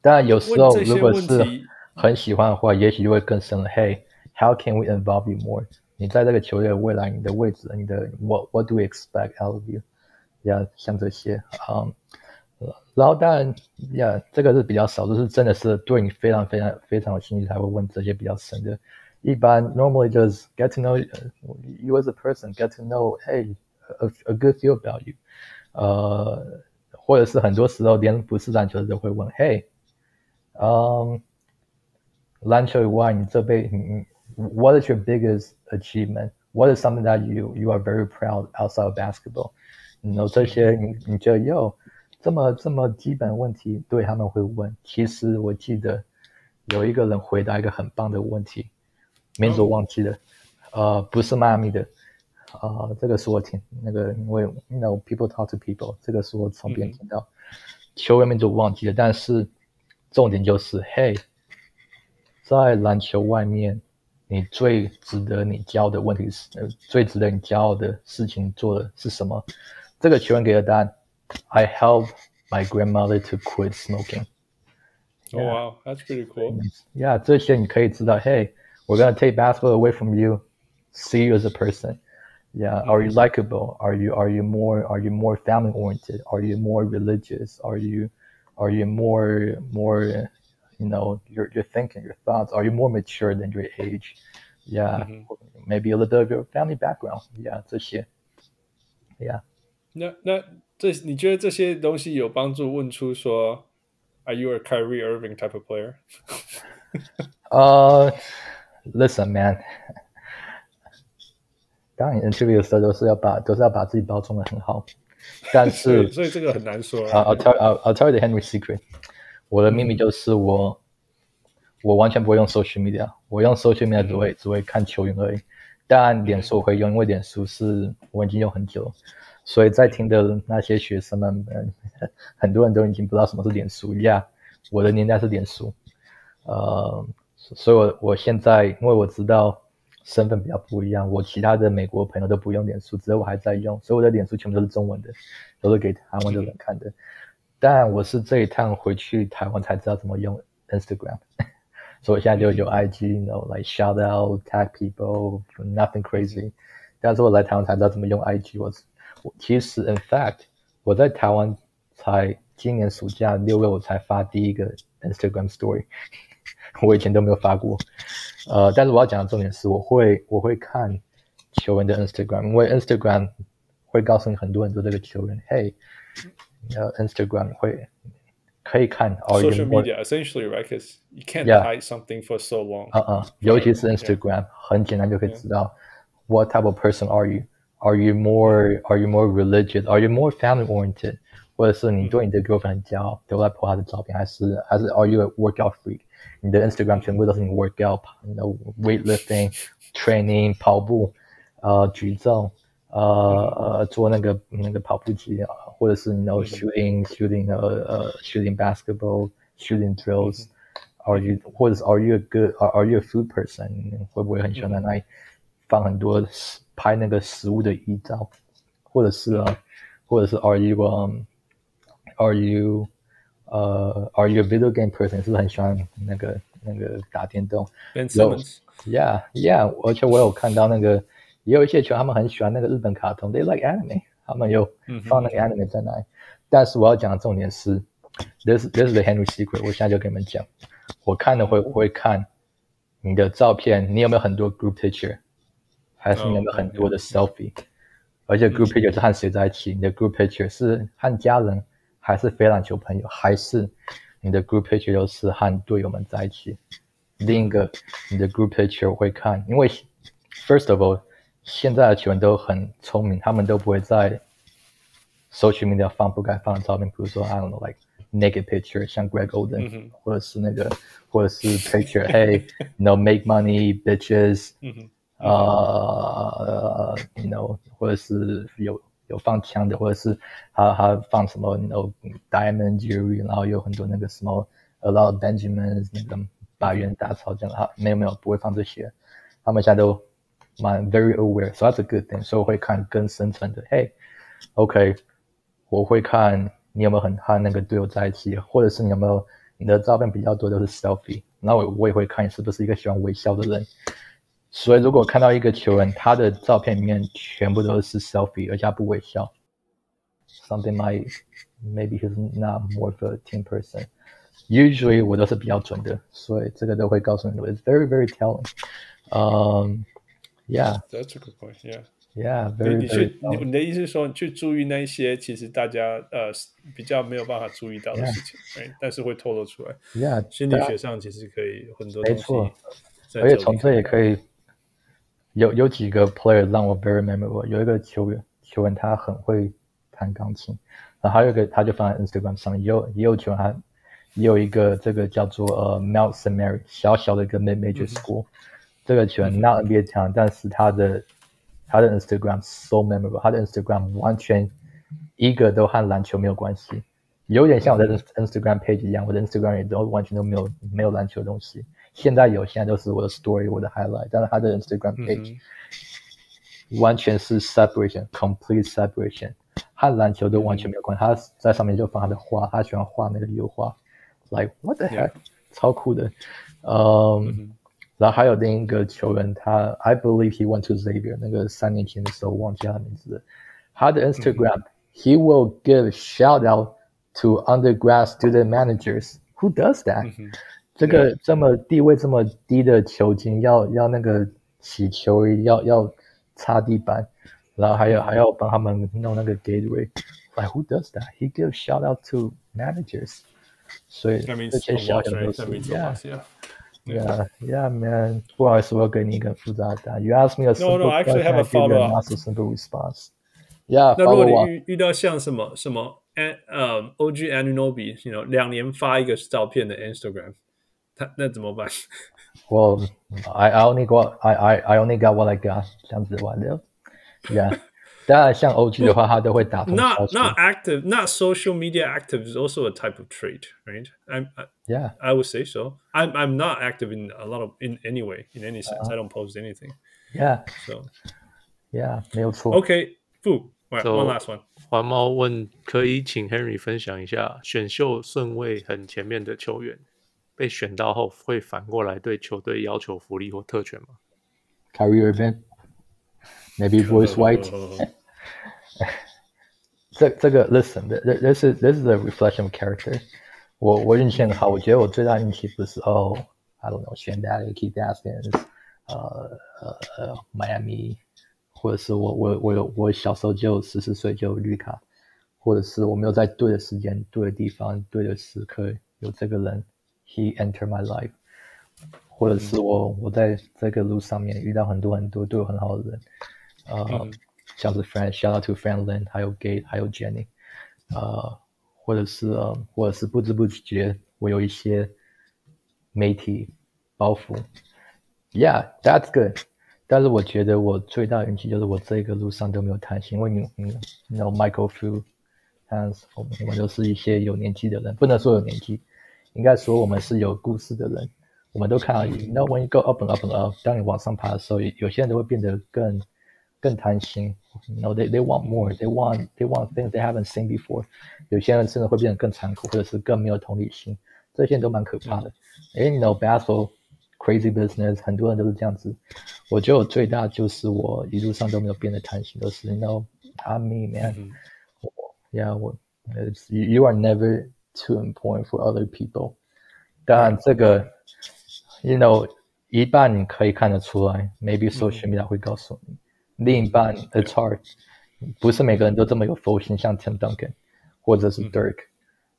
当然，有时候如果是很喜欢的话，也许就会更深了。Hey，how can we involve you more？ 你在这个球队未来，你的位置，你的 What What do we expect out of you？Yeah，像这些，嗯，然后当然，Yeah，这个是比较少，就是真的是对你非常非常非常有兴趣才会问这些比较深的。一般 normally just get to know you as a person，get to know Hey a a good feel about you。呃，或者是很多时候连不是篮球的都会问，Hey。嗯，篮球以外，你这辈你，What is your biggest achievement? What is something that you you are very proud outside of basketball? 然后这些你你觉得哟，这么这么基本问题，对他们会问。其实我记得有一个人回答一个很棒的问题，名字我忘记了，呃，不是迈阿密的，呃，这个是我听那个，因为 you know people talk to people，这个是我从别人听到，球员名字我忘记了，但是。重点就是，嘿，在篮球外面，你最值得你骄傲的问题是，呃，最值得你骄傲的事情做的是什么？这个球员给的答案：I helped my grandmother to quit smoking. Oh wow, that's pretty cool. Yeah，这些你可以知道，嘿，We're gonna take basketball away from you, see you as a person. Yeah, are you likable? Are you are you more are you more family oriented? Are you more religious? Are you Are you more more, you know, your your thinking, your thoughts? Are you more mature than your age? Yeah, mm-hmm. maybe a little bit of your family background. Yeah，这些。Yeah。那那这你觉得这些东西有帮助？问出说，Are you a Kyrie Irving type of player？呃、[LAUGHS] uh,，Listen, man。当你 interview 的时候都是要把都是要把自己包装的很好。但是，所以这个很难说。啊、uh,，I'll tell I'll, I'll tell you the Henry secret。 我的秘密就是我，我完全不会用 social media。我用 social media 只会、只会看球员而已。但，脸书我会用，因为脸书是我已经用很久。所以在听的那些学生们，嗯，[LAUGHS] 很多人都已经不知道什么是脸书。Yeah，我的年代是脸书。呃，所以我我现在因为我知道。身份比较不一样，我其他的美国朋友都不用脸书，只有我还在用，所以我的脸书全部都是中文的，都是给台湾的人看的。但我是这一趟回去台湾才知道怎么用 Instagram，[LAUGHS] 所以我现在就有 IG，you know，like shout out, tag people, nothing crazy。但是我来台湾才知道怎么用 IG，我我其实 in fact 我在台湾才今年暑假六月我才发第一个 Instagram story。[LAUGHS] 我以前都没有发过，呃，但是我要讲的重点是，我会我会看球员的 Instagram，因为 Instagram 会告诉你很多很多这个球员，嘿，呃，Instagram 会可以看。Social media essentially right, because you can't hide something for so long。嗯嗯，尤其是 Instagram，很简单就可以知道 What type of person are you? Are you more Are you more religious? Are you more family oriented? 或者是你对你的 girlfriend 很骄傲，都在 po 他的照片，还是还是 Are you a workout freak？你的 Instagram 全部都是你 workout，你的 weightlifting、training、跑步，呃，举重， [LAUGHS] 呃呃，做那个那个跑步机啊，或者是你 know shooting、shooting 呃呃 shooting basketball、shooting drills，are you 或者是 are you a good are you a food person？会不会很喜欢在那里放很多拍那个食物的遗照，或者是啊，或者是 are you um are you 呃、uh,，Are you a video game person？是不是很喜欢那个那个打电动？Ben Simmons，Yeah，Yeah，而且我有看到那个， 也有一些球他们很喜欢那个日本卡通，They like anime，他们有放那个 anime 在那里。Mm -hmm. 但是我要讲的重点是，This This is the Henry secret。我现在就跟你们讲，我看的会我会看你的照片？你有没有很多 group picture？还是你有没有很多的 selfie？、Oh. 而且 group picture 是和谁在一起？你的 group picture 是和家人，还是非篮球朋友，还是你的 group picture 又是和队友们在一起？另一个，你的 group picture 我会看，因为 first of all，现在的球员都很聪明，他们都不会在 social media 放不该放的照片，比如说 I don't know like naked picture，像 Greg Oden，、嗯、或者是那个，或者是 picture，hey，you [LAUGHS] know make money bitches，呃、uh,，you know，或者是有有放枪的，或者是他他放什么，you know diamond jewelry，然后有很多那个什么 a lot of Benjamins 那个百元大钞这样，哈，没有没有不会放这些，他们现在都 蛮 very aware，so that's a good thing，所以我会看更深层的，hey，OK，、okay, 我会看你有没有很和那个队友在一起，或者是你有没有你的照片比较多都是 selfie，然后我我也会看你是不是一个喜欢微笑的人。所以，如果看到一个球员，他的照片里面全部都是 selfie，而且他不微笑，something might maybe he's not more of a team person. Usually，我都是比较准的，所以这个都会告诉你，it's very very telling. Um, Yeah, that's a good point. Yeah, yeah, very. 你去，你你的意思是说，你去注意那些其实大家呃比较没有办法注意到的事情，yeah. 但是会透露出来。Yeah，心理学上其实可以很多东西。没错，而且从这也可以。有有几个 player 让我 very memorable，有一个球员，球员他很会弹钢琴，然后还有一个他就放在 Instagram 上，也有也有球员，他也有一个这个叫做呃 Mount St. Mary 小小的一个 major school，、嗯、这个球员 not NBA 强，但是他的他的 Instagram so memorable，他的 Instagram 完全一个都和篮球没有关系，有点像我的 Instagram page 一样，我的 Instagram 也都完全都没有没有篮球的东西。现在有，现在都是我的 story，我的 highlight，但是他的 Instagram page、嗯、完全是 separation，complete separation，和篮球都完全没有关系、嗯。他在上面就放他的画，他喜欢画那个油画，like what the heck. 超酷的。嗯，嗯然后还有另一个球员，他 I believe he went to Xavier，那个三年前的时候忘记他的名字了。他的 Instagram、嗯、he will give shout out to undergrad student managers。Who does that？、嗯这个这么地位这么低的球经，要要那个洗球衣，要要擦地板，然后还有还要帮他们弄那个 gateway。Like who does that? He gives shout out to managers. 所以这些小小的都是 yeah, yeah, yeah, yeah, man. 不好意思，我要给你一个复杂的答案。You ask me a simple no, no, I actually have a follow up. Not so simple response. Yeah. 那如果你遇遇到像什么什么 an 呃 OG Anunoby，you know 两年发一个照片的 Instagram。他那怎么办？Well, I I only got I I I only got what I got，这样子玩的。Yeah， 当然像 OG 的话，他都会打。Not not active, not social media active is also a type of trait, right? I'm I, yeah, I would say so. I'm I'm not active in a lot of in any way, in any sense. Uh, I don't post anything. Yeah. So. Yeah，没有错。Okay, Fu, right, so, one last one. 黄猫问：可以请 Henry 分享一下选秀顺位很前面的球员？被选到后会反过来对球队要求福利或特权吗？Kyrie Irving，maybe Bruce White。 [LAUGHS] 这这个 listen，this is this is a reflection of character 我。我运气很好，我觉得我最大运气不是哦、oh,，I don't know，选 that Keith Askins，呃呃呃，Miami，或者是我我我有我小时候就十四岁就绿卡，或者是我没有在对的时间、对的地方、对的时刻有这个人。He enter my life，或者是我我在这个路上面遇到很多很多对我很好的人，呃、嗯，像是 Friend，shout out to friendland，还有 Gate，还有 Jenny，呃，或者是呃，或者是不知不觉我有一些媒体包袱，Yeah，that's good。但是我觉得我最大的运气就是我这个路上都没有谈心，因为你你你 know Michael Fu，and 我们我们都是一些有年纪的人，不能说有年纪。应该说我们是有故事的人，我们都看到，you know when you go up and up and up，当你往上爬的时候，有些人都会变得更更贪心，you know they they want more，they want they want things they haven't seen before，有些人甚至会变得更残酷，或者是更没有同理心，这些都蛮可怕的。哎，you know battle crazy business，很多人都是这样子。我觉得我最大就是我一路上都没有变得贪心，都是 you know I'm me man，yeah 我，you you are never。too important for other people，当然这个，you know，一半你可以看得出来，maybe social media 会告诉你，另一半 it's hard，不是每个人都这么有佛心，像 Tim Duncan 或者是 Dirk，、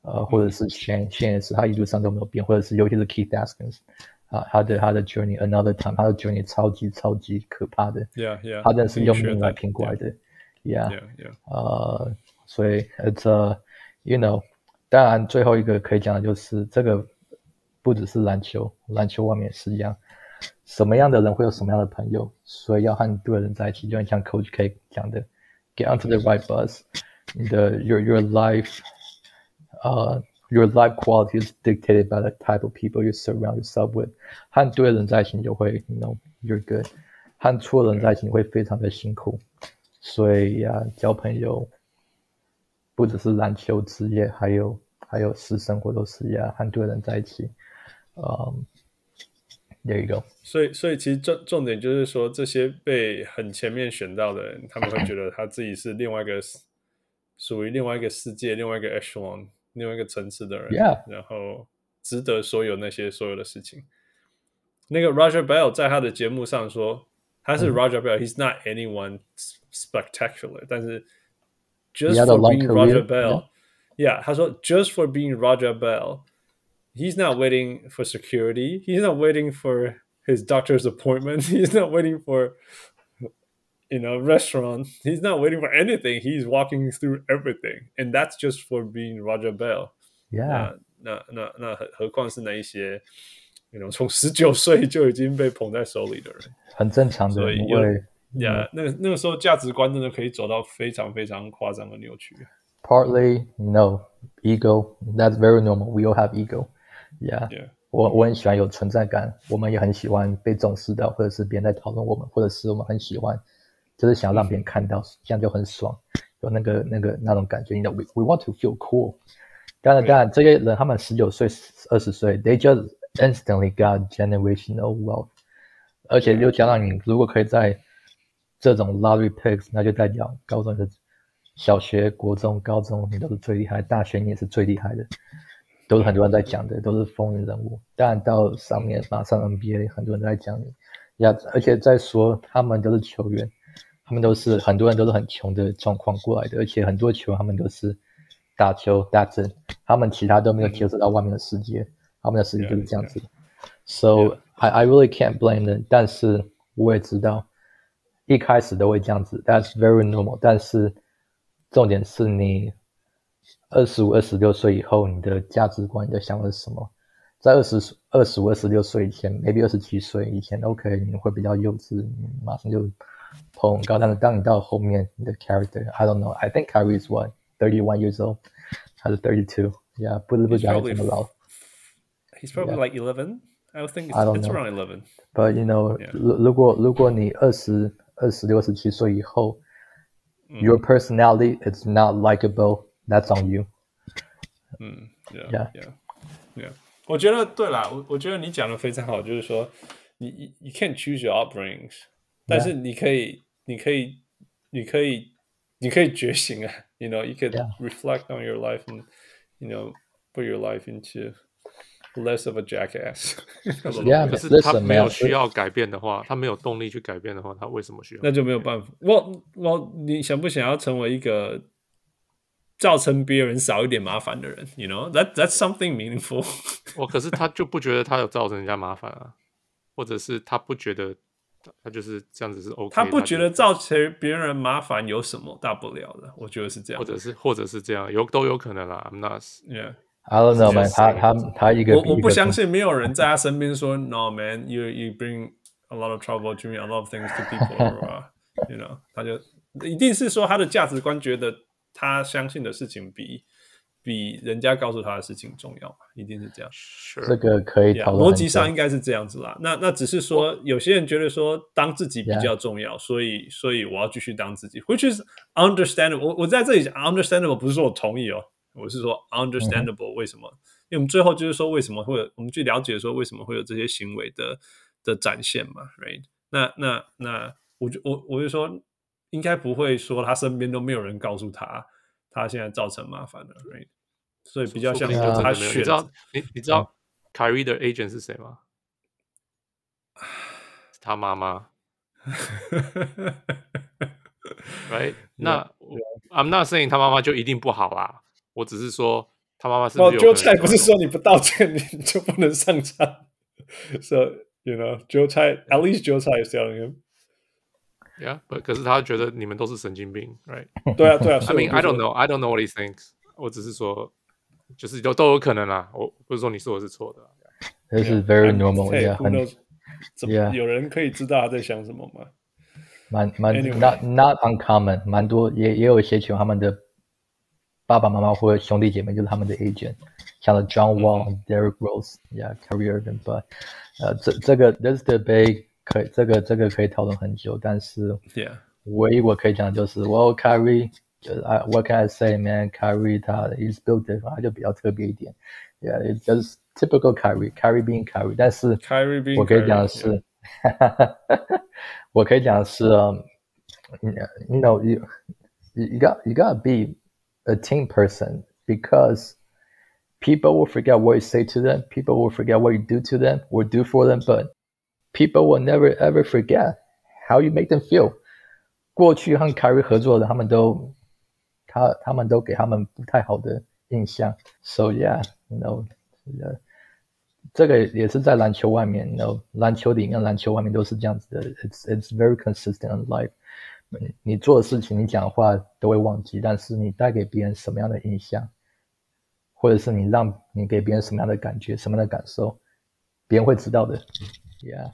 嗯、呃，或者是嗯、也是他一路上都没有变，或者是尤其是 Keith Askins 啊，他的他的 Journey Another Time，他的 Journey 超级超级可怕的，Yeah Yeah，他真的是用命来拼过来的，Yeah Yeah Yeah，呃，所以 It's a you know，当然最后一个可以讲的就是这个不只是篮球，篮球外面也是一样。什么样的人会有什么样的朋友，所以要和对的人在一起，就很像 Coach K 讲的，Get onto the right bus。你的 your your life，呃、，your life quality is dictated by the type of people you surround yourself with。和对的人在一起，你就会，you know you're good。和错的人在一起，你会非常的辛苦。所以呀、啊，交朋友不只是篮球职业，还有还有私生活都是呀，和对的人在一起，嗯。There you go. 所以，所以其实重重点就是说，这些被很前面选到的人，他们会觉得他自己是另外一个属于另外一个世界、另外一个 echelon、另外一个层次的人。Yeah. 然后值得所有那些所有的事情。那个 Roger Bell 在他的节目上说，他是 Roger Bell，He's、嗯、not anyone spectacular，但是 just for being Roger Bell，Yeah，他说 just for being Roger Bell。He's not waiting for security. He's not waiting for his doctor's appointment. [LAUGHS] He's not waiting for, you know, restaurant. He's not waiting for anything. He's walking through everything, and that's just for being Roger Bell. Yeah. 那那那那何何况是那一些，you know，从十九岁就已经被捧在手里的人，很正常的。所以，因为呀，那个那个时候价值观真的可以走到非常非常夸张的扭曲。Partly, you know, ego. That's very normal. We all have ego. Yeah, yeah. 我我很喜欢有存在感，我们也很喜欢被重视到，或者是别人在讨论我们，或者是我们很喜欢，就是想要让别人看到，这样就很爽，有那个那个那种感觉。You know, we we want to feel cool。当然当然，这些人他们十九岁、二十岁，they just instantly got generational wealth。而且又加上你，如果可以在这种 lottery picks，那就代表高中的、小学、国中、高中你都是最厉害，大学你也是最厉害的。都是很多人在讲的，都是风云人物。当然到上面马上 NBA，很多人都在讲你呀，而且再说他们都是球员，他们都是很多人都是很穷的状况过来的，而且很多球他们都是打球打针，他们其他都没有接触到外面的世界，他们的世界就是这样子。So. I I really can't blame them，但是我也知道一开始都会这样子，That's very normal。但是重点是你。二十五、二十六岁以后，你的价值观、你的想法是什么？在二十、二十五、二十六岁以前，maybe 二十七岁以前，OK，你会比较幼稚，你马上就捧很高。但是当你到后面，你的 character，I don't know，I think Kyrie is what thirty one years old，还是 thirty [LAUGHS] two？Yeah，不知不觉这么老。He's probably like eleven. I think it's around eleven. But you know，如如果如果你二十二十六、二十七岁以后，your personality is not likable。 That's on you。嗯，Yeah，Yeah，Yeah。我觉得对啦，我我觉得你讲的非常好，就是说你你 can't choose your upbringings，但是你可以，你可以，你可以，你可以觉醒啊。You know，you can reflect on your life and you know put your life into less of a jackass。Yeah，可是他没有需要改变的话，他没有动力去改变的话，他为什么需要？那就没有办法。我我，你想不想要成为一个？ [LAUGHS] 造成别人少一点麻烦的人，you know that that's something meaningful。我可是他就不觉得他有造成人家麻烦啊，或者是他不觉得他就是这样子是 OK。他不觉得造成别人麻烦有什么大不了的，我觉得是这样，或者是或者是这样，有都有可能啦。I'm not yeah。I don't know man，他他他一个我我不相信没有人在他身边说 No man，you you bring a lot of trouble，doing a lot of things to people，you know，他就一定是说他的价值观觉得。他相信的事情比比人家告诉他的事情重要嘛？一定是这样。Sure. 这个可以讨论。逻辑上应该是这样子啦。那那只是说，有些人觉得说，当自己比较重要，所以所以我要继续当自己，which is understandable。我我在这里讲 understandable，不是说我同意哦，我是说 understandable。为什么？因为我们最后就是说，为什么会有我们去了解说，为什么会有这些行为的的展现嘛？Right？那那那，我就我我就说。应该不会说他身边都没有人告诉他，他现在造成麻烦了，right? 所以比较像他选。你知道你你知道 Kyrie 的 agent 是谁吗？他妈妈。[LAUGHS] right？那 I'm not saying 他妈妈就一定不好啦，我只是说他妈妈是不是。哦，韭菜不是说你不道歉 [LAUGHS] 你就不能上场，[LAUGHS] so you know 韭菜 at least 韭菜 is telling him。Yeah，可是他觉得你们都是神经病，right？对啊，对啊。I mean I don't know, I don't know what he thinks。我只是说，就是都都有可能啦。我不是说你说我是错的。This is very normal. Yeah，很怎么 Yeah. 有人可以知道他在想什么吗？蛮蛮 not not uncommon，蛮多也也有一些球他们的爸爸妈妈或者兄弟姐妹就是他们的 agent，像 John Wall、嗯、Derrick Rose，yeah，Kyrie Irving，but 呃这这个 this debate 可以这个这个可以讨论很久，但是 Yeah，唯一我可以讲的就是，Well Kyrie 就是 I what can I say man，Kyrie 他 he's built different，他就比较特别一点，yeah，it's just typical Kyrie，Kyrie being Kyrie，但是 Kyrie being [LAUGHS] 我可以讲的是。我可以讲的是，you know you you got you gotta be a team person because people will forget what you say to them, people will forget what you do to them or do for them, but people will never ever forget how you make them feel。过去和凯瑞合作的，他们都他他们都给他们不太好的印象，so yeah, you know, yeah. 这个也是在篮球外面，no，篮球里面、篮球外面都是这样子的。It's it's very consistent in life。你做的事情、你讲的话都会忘记，但是你带给别人什么样的印象，或者是你让你给别人什么样的感觉、什么样的感受，别人会知道的。Yeah。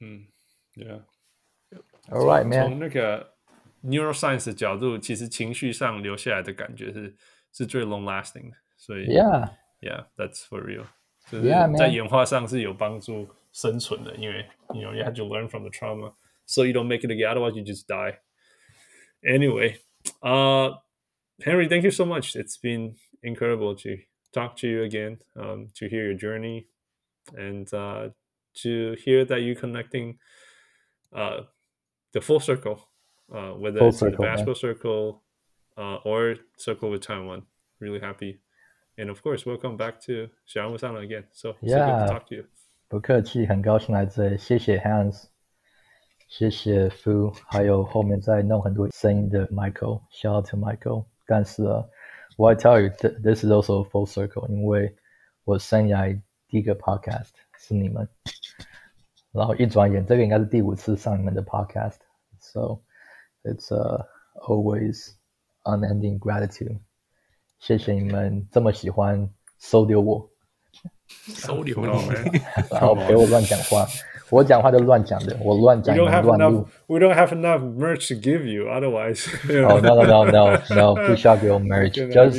嗯，Yeah。All right, man。从那个 neuroscience 的角度，其实情绪上留下来的感觉是是最 long lasting 的，所以 Yeah，Yeah，that's for real。就是在演化上是有帮助生存的，因为 you know you have to learn from the trauma, so you don't make it again. Otherwise, you just die. Anyway, uh, Henry, thank you so much. It's been incredible to talk to you again, um, to hear your journey, and uh, to hear that you connecting uh, the full circle, uh, whether full it's circle, the basketball man. circle uh, or circle with Taiwan. Really happy. And of course, welcome back to 小人物上篮 again. So, yeah, so good to talk to you. 不客气，很高兴来这里。谢谢 Hans，谢谢 Fu，还有后面在弄很多声音的 Michael。Shout out to Michael。但是啊，我 I tell you，this is also a full circle，因为我生涯第一个 podcast 是你们， 然后一转眼，这个应该是第五次上你们的 podcast。So it's a always unending gratitude。谢谢你们这么喜欢收留我，收留你，然后陪我乱讲话。我讲话就乱讲的，我乱讲，乱录。 We don't [LAUGHS] have enough merch to give you, otherwise. Oh no no no no no！不需要给我 [LAUGHS] merch，just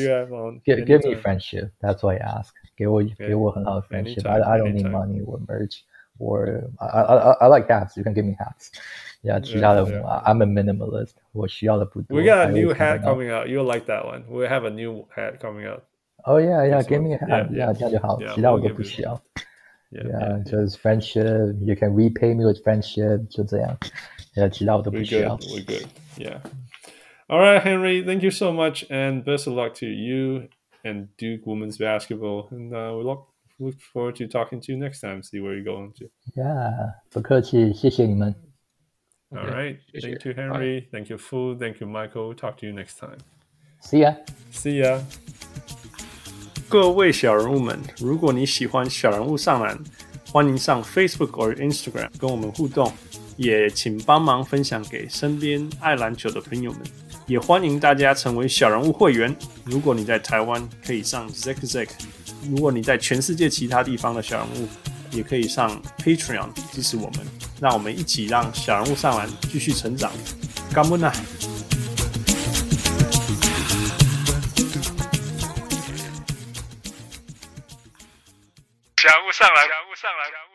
give give me friendship. That's what I ask. 给我给我很好的 friendship. I I don't need money or merch or I I I like hats. You can give me hats. Yeah，其他的 I'm a minimalist. 我需要的不多。 We got a new hat coming out. You'll like that one. We have a new hat coming out. Oh yeah yeah. Give me a hat. Yeah，这样就好。其他我都不需要。 Yeah, yeah, yeah, just friendship. You can repay me with friendship. 就这样。Yeah，其他我都不需要。 We're good. Yeah. All right, Henry. Thank you so much, and best of luck to you and Duke women's basketball. And uh, we look look forward to talking to you next time. See where you're going to. Yeah，不客气，谢谢你们。 All right. Thank you, Henry. Thank you, Fu. Thank you, Michael. Talk to you next time. See ya. See ya. 各位小人物们，如果你喜欢小人物上篮，欢迎上 Facebook 或 Instagram 跟我们互动，也请帮忙分享给身边爱篮球的朋友们。也欢迎大家成为小人物会员。如果你在台湾，可以上 Zack Zack； 如果你在全世界其他地方的小人物，也可以上 Patreon 支持我们。让我们一起让小人物上完继续成长。感恩啊！小人物上来，小人物上来。